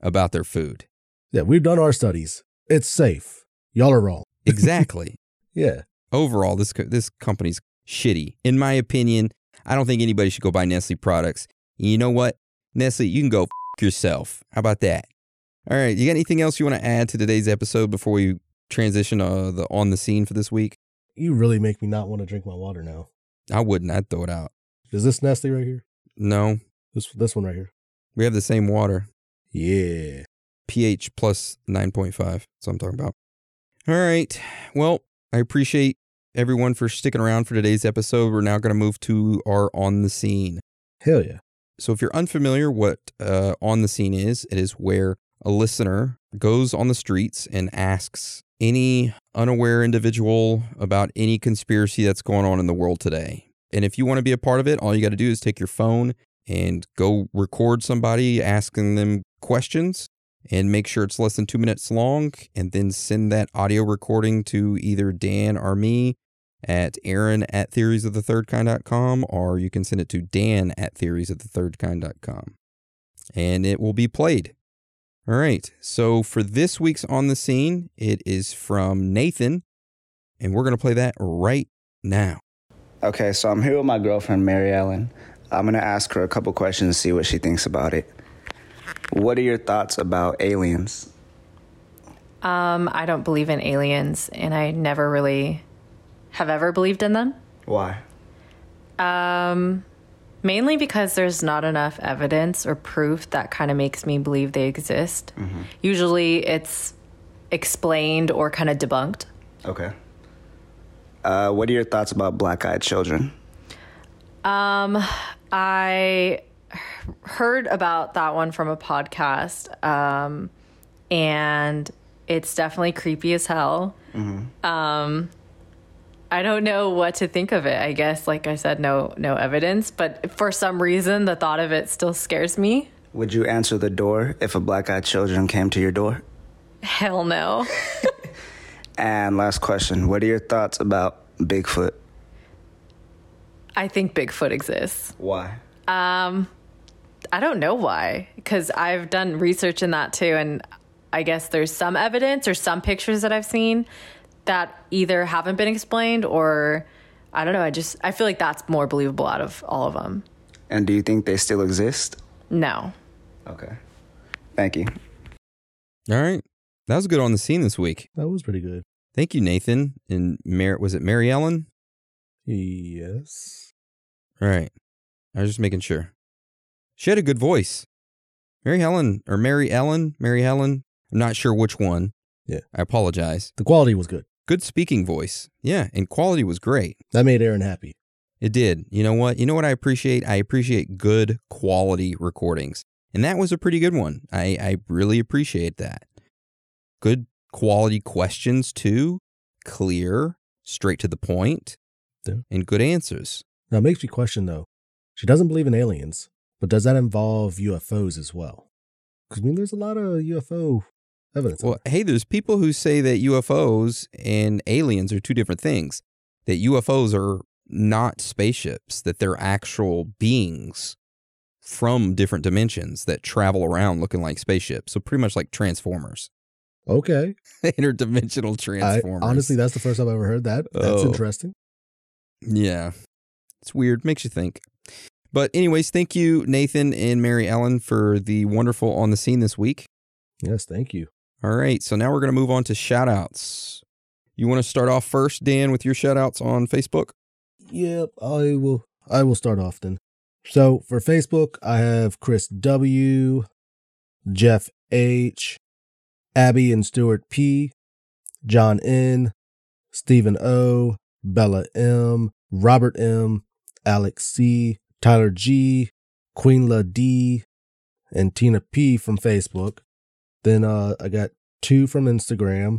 about their food. Yeah, we've done our studies. It's safe. Y'all are wrong. Exactly. yeah. Overall, this this company's shitty. In my opinion, I don't think anybody should go buy Nestle products. You know what? Nestle, you can go f- yourself. How about that? All right. You got anything else you want to add to today's episode before we transition uh, the on the scene for this week? You really make me not want to drink my water now. I wouldn't. I'd throw it out. Is this Nestle right here? No. This this one right here. We have the same water. Yeah. pH plus 9.5. That's what I'm talking about. All right. Well, I appreciate everyone for sticking around for today's episode. We're now going to move to our on the scene. Hell yeah. So, if you're unfamiliar what uh, on the scene is, it is where a listener goes on the streets and asks any unaware individual about any conspiracy that's going on in the world today. And if you want to be a part of it, all you got to do is take your phone and go record somebody asking them questions and make sure it's less than two minutes long and then send that audio recording to either Dan or me at Aaron at theoriesofthethirdkind.com or you can send it to Dan at theoriesofthethirdkind.com and it will be played. All right. So for this week's On the Scene, it is from Nathan and we're going to play that right now. Okay, so I'm here with my girlfriend, Mary Ellen. I'm going to ask her a couple questions and see what she thinks about it. What are your thoughts about aliens? Um, I don't believe in aliens, and I never really have ever believed in them. Why? Um, mainly because there's not enough evidence or proof that kind of makes me believe they exist. Usually it's explained or kind of debunked. Okay. Uh, what are your thoughts about black eyed children? Um, I heard about that one from a podcast, um, and it's definitely creepy as hell. Um, I don't know what to think of it. I guess, like I said, no no evidence, but for some reason, the thought of it still scares me. Would you answer the door if a black eyed children came to your door? Hell no. And last question What are your thoughts about Bigfoot? I think Bigfoot exists. Why? Um, I don't know why, because I've done research in that too, and I guess there's some evidence or some pictures that I've seen that either haven't been explained or I don't know. I just I feel like that's more believable out of all of them. And do you think they still exist? No, Okay. Thank you. All right. That was good on the scene this week. That was pretty good. Thank you, Nathan. And Mar- was it Mary Ellen? Yes. Right. I was just making sure. She had a good voice. Mary Helen or Mary Ellen? Mary Helen? I'm not sure which one. Yeah. I apologize. The quality was good. Good speaking voice. Yeah. And quality was great. That made Aaron happy. It did. You know what? You know what I appreciate? I appreciate good quality recordings. And that was a pretty good one. I, I really appreciate that. Good quality questions, too. Clear, straight to the point, Yeah. and good answers. Now, it makes me question though. She doesn't believe in aliens, but does that involve UFOs as well? Because I mean, there's a lot of UFO evidence. Well, hey, there's people who say that UFOs and aliens are two different things. That UFOs are not spaceships, that they're actual beings from different dimensions that travel around looking like spaceships. So pretty much like Transformers, okay. interdimensional I, Transformers. honestly, that's the first time I've ever heard that. That's Oh. interesting. yeah, it's weird, makes you think. But anyways, thank you, Nathan and Mary Ellen, for the wonderful on the scene this week. Yes, thank you. All right, so now we're going to move on to shout outs. You want to start off first, Dan, with your shout outs on Facebook? Yep, I will. I will start off then. So for Facebook, I have Chris W, Jeff H, Abby and Stuart P, John N, Stephen O, Bella M, Robert M, Alex C, Tyler G, Queen La D, and Tina P from Facebook. Then uh, I got two from Instagram,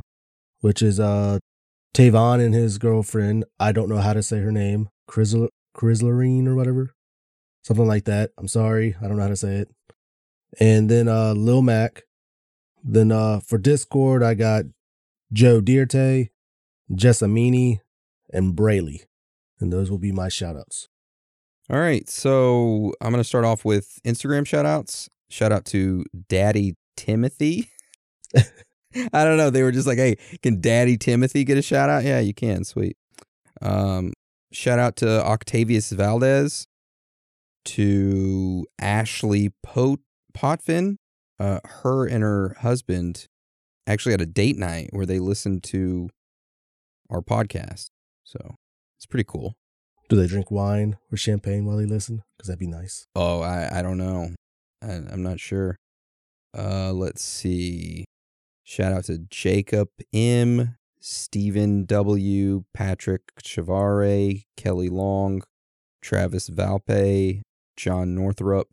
which is uh Tavon and his girlfriend. I don't know how to say her name. Chrysler Chryslerine or whatever. Something like that. I'm sorry. I don't know how to say it. And then uh Lil Mac. Then uh for Discord I got Joe Dierte, Jessamini, and Brayley. And those will be my shout outs. All right, so I'm going to start off with Instagram shout outs. Shout out to Daddy Timothy. I don't know. They were just like, hey, can Daddy Timothy get a shout out? Yeah, you can. Sweet. Um, shout out to Octavius Valdez, to Ashley Pot- Potvin. Uh, her and her husband actually had a date night where they listened to our podcast. So it's pretty cool. Do they drink wine or champagne while they listen? Because that'd be nice. Oh, I, I don't know. I, I'm not sure. Uh, let's see. Shout out to Jacob M, Stephen W, Patrick Chavare, Kelly Long, Travis Valpe, John Northrup,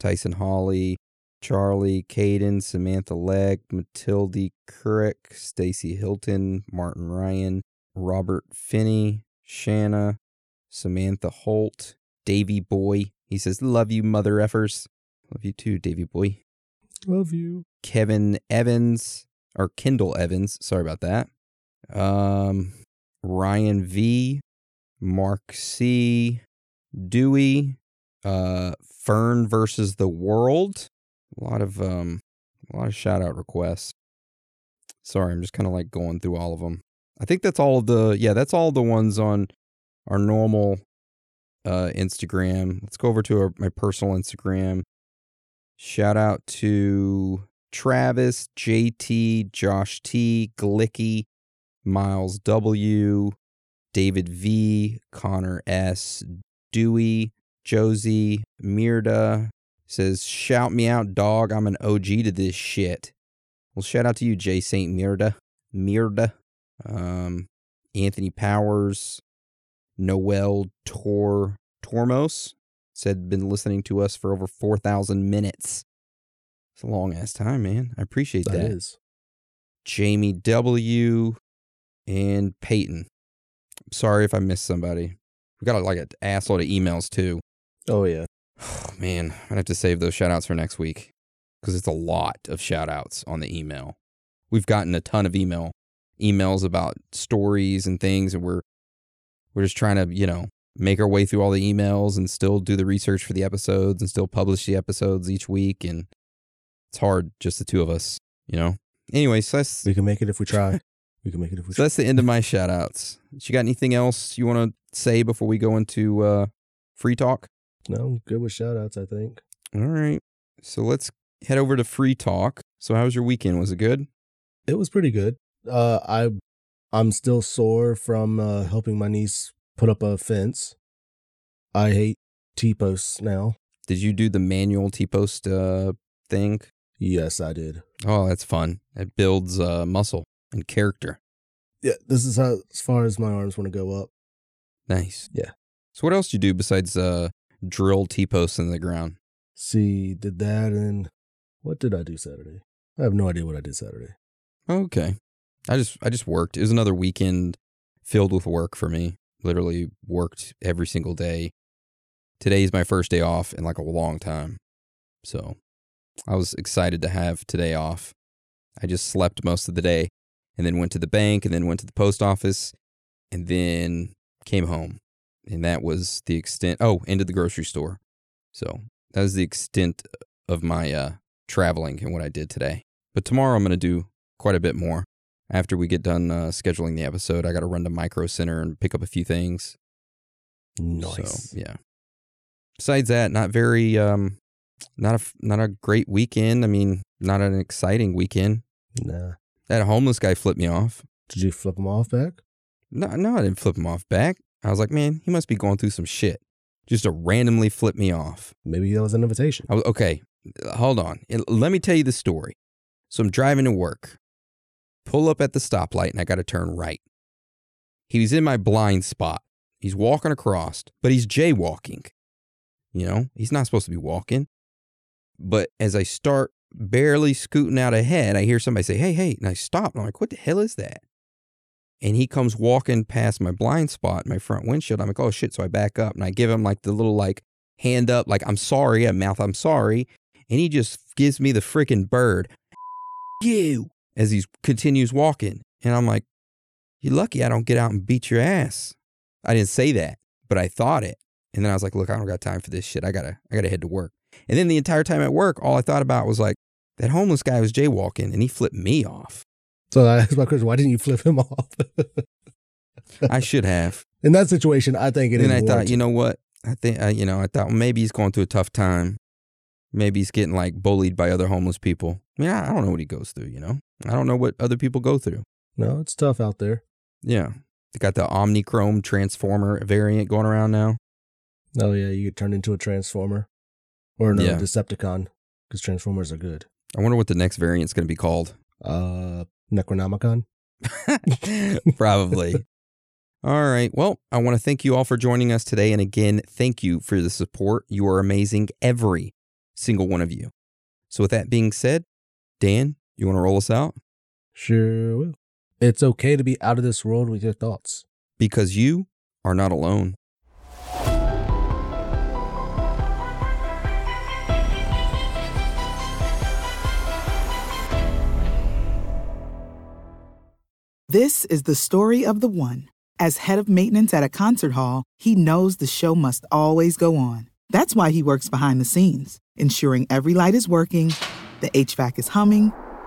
Tyson Hawley, Charlie Caden, Samantha Legg, Matilde Currick, Stacy Hilton, Martin Ryan, Robert Finney, Shanna, Samantha Holt, Davy Boy. He says, Love you, mother effers. Love you too, Davy Boy. Love you. Kevin Evans, or Kendall Evans. Sorry about that. Um, Ryan V, Mark C, Dewey, uh, Fern versus the World. A lot of um, a lot of shout out requests. Sorry, I'm just kind of like going through all of them. I think that's all the yeah, that's all the ones on our normal uh Instagram. Let's go over to our, my personal Instagram. Shout out to Travis, JT, Josh T, Glicky, Miles W, David V, Connor S, Dewey, Josie, Mirda says, Shout me out, dog. I'm an OG to this shit. Well, shout out to you, J. St. Mirda. Mirda. Um, Anthony Powers, Noel Tor Tormos said been listening to us for over 4,000 minutes. It's a long ass time, man. I appreciate that. That is. Jamie W. and Peyton. I'm Sorry if I missed somebody. We got like an assload of emails too. Oh yeah. Oh, man, I'd have to save those shout outs for next week because it's a lot of shout outs on the email. We've gotten a ton of email emails about stories and things and we're we're just trying to, you know, make our way through all the emails and still do the research for the episodes and still publish the episodes each week and it's hard just the two of us, you know. Anyway, so that's We can make it if we try. We can make it if we so try. that's the end of my shout outs. You got anything else you want to say before we go into uh free talk? No, I'm good with shout outs, I think. All right. So let's head over to free talk. So how was your weekend? Was it good? It was pretty good. Uh I I'm still sore from uh helping my niece put up a fence. I hate T posts now. Did you do the manual T post uh thing? Yes, I did. Oh, that's fun. It builds uh muscle and character. Yeah, this is how as far as my arms want to go up. Nice. Yeah. So what else do you do besides uh drill T posts in the ground? See, did that and what did I do Saturday? I have no idea what I did Saturday. Okay. I just I just worked. It was another weekend filled with work for me. Literally worked every single day. Today is my first day off in like a long time. So I was excited to have today off. I just slept most of the day and then went to the bank and then went to the post office and then came home. And that was the extent oh, into the grocery store. So that was the extent of my uh traveling and what I did today. But tomorrow I'm gonna do quite a bit more after we get done uh, scheduling the episode, I got to run to Micro Center and pick up a few things. Nice. So, yeah. Besides that, not very, um, not a not a great weekend. I mean, not an exciting weekend. Nah. That homeless guy flipped me off. Did you flip him off back? No, no, I didn't flip him off back. I was like, man, he must be going through some shit. Just to randomly flip me off. Maybe that was an invitation. I was, okay, hold on. Let me tell you the story. So I'm driving to work pull up at the stoplight and I got to turn right. He's in my blind spot. He's walking across, but he's jaywalking. You know, he's not supposed to be walking. But as I start barely scooting out ahead, I hear somebody say, Hey, hey. And I stop. And I'm like, What the hell is that? And he comes walking past my blind spot, my front windshield. I'm like, Oh shit. So I back up and I give him like the little like hand up, like, I'm sorry. I mouth, I'm sorry. And he just gives me the freaking bird. You as he continues walking. And I'm like, You're lucky I don't get out and beat your ass. I didn't say that, but I thought it. And then I was like, Look, I don't got time for this shit. I gotta, I gotta head to work. And then the entire time at work, all I thought about was like, that homeless guy was jaywalking and he flipped me off. So that's my question. Why didn't you flip him off? I should have. In that situation, I think it and I thought, you know what? I think, uh, you know, I thought maybe he's going through a tough time. Maybe he's getting like bullied by other homeless people. I mean, I I don't know what he goes through, you know? I don't know what other people go through. no, it's tough out there. Yeah. They got the Omnichrome Transformer variant going around now. Oh yeah, you get turned into a transformer, or no, Yeah. Decepticon, because transformers are good. I wonder what the next variant's going to be called. Uh, Necronomicon. Probably. all right. Well, I want to thank you all for joining us today. And again, thank you for the support. You are amazing, every single one of you. So, with that being said, Dan, you want to roll us out? Sure will. It's okay to be out of this world with your thoughts. Because you are not alone. This is the story of the one. As head of maintenance at a concert hall, he knows the show must always go on. That's why he works behind the scenes, ensuring every light is working, the HVAC is humming,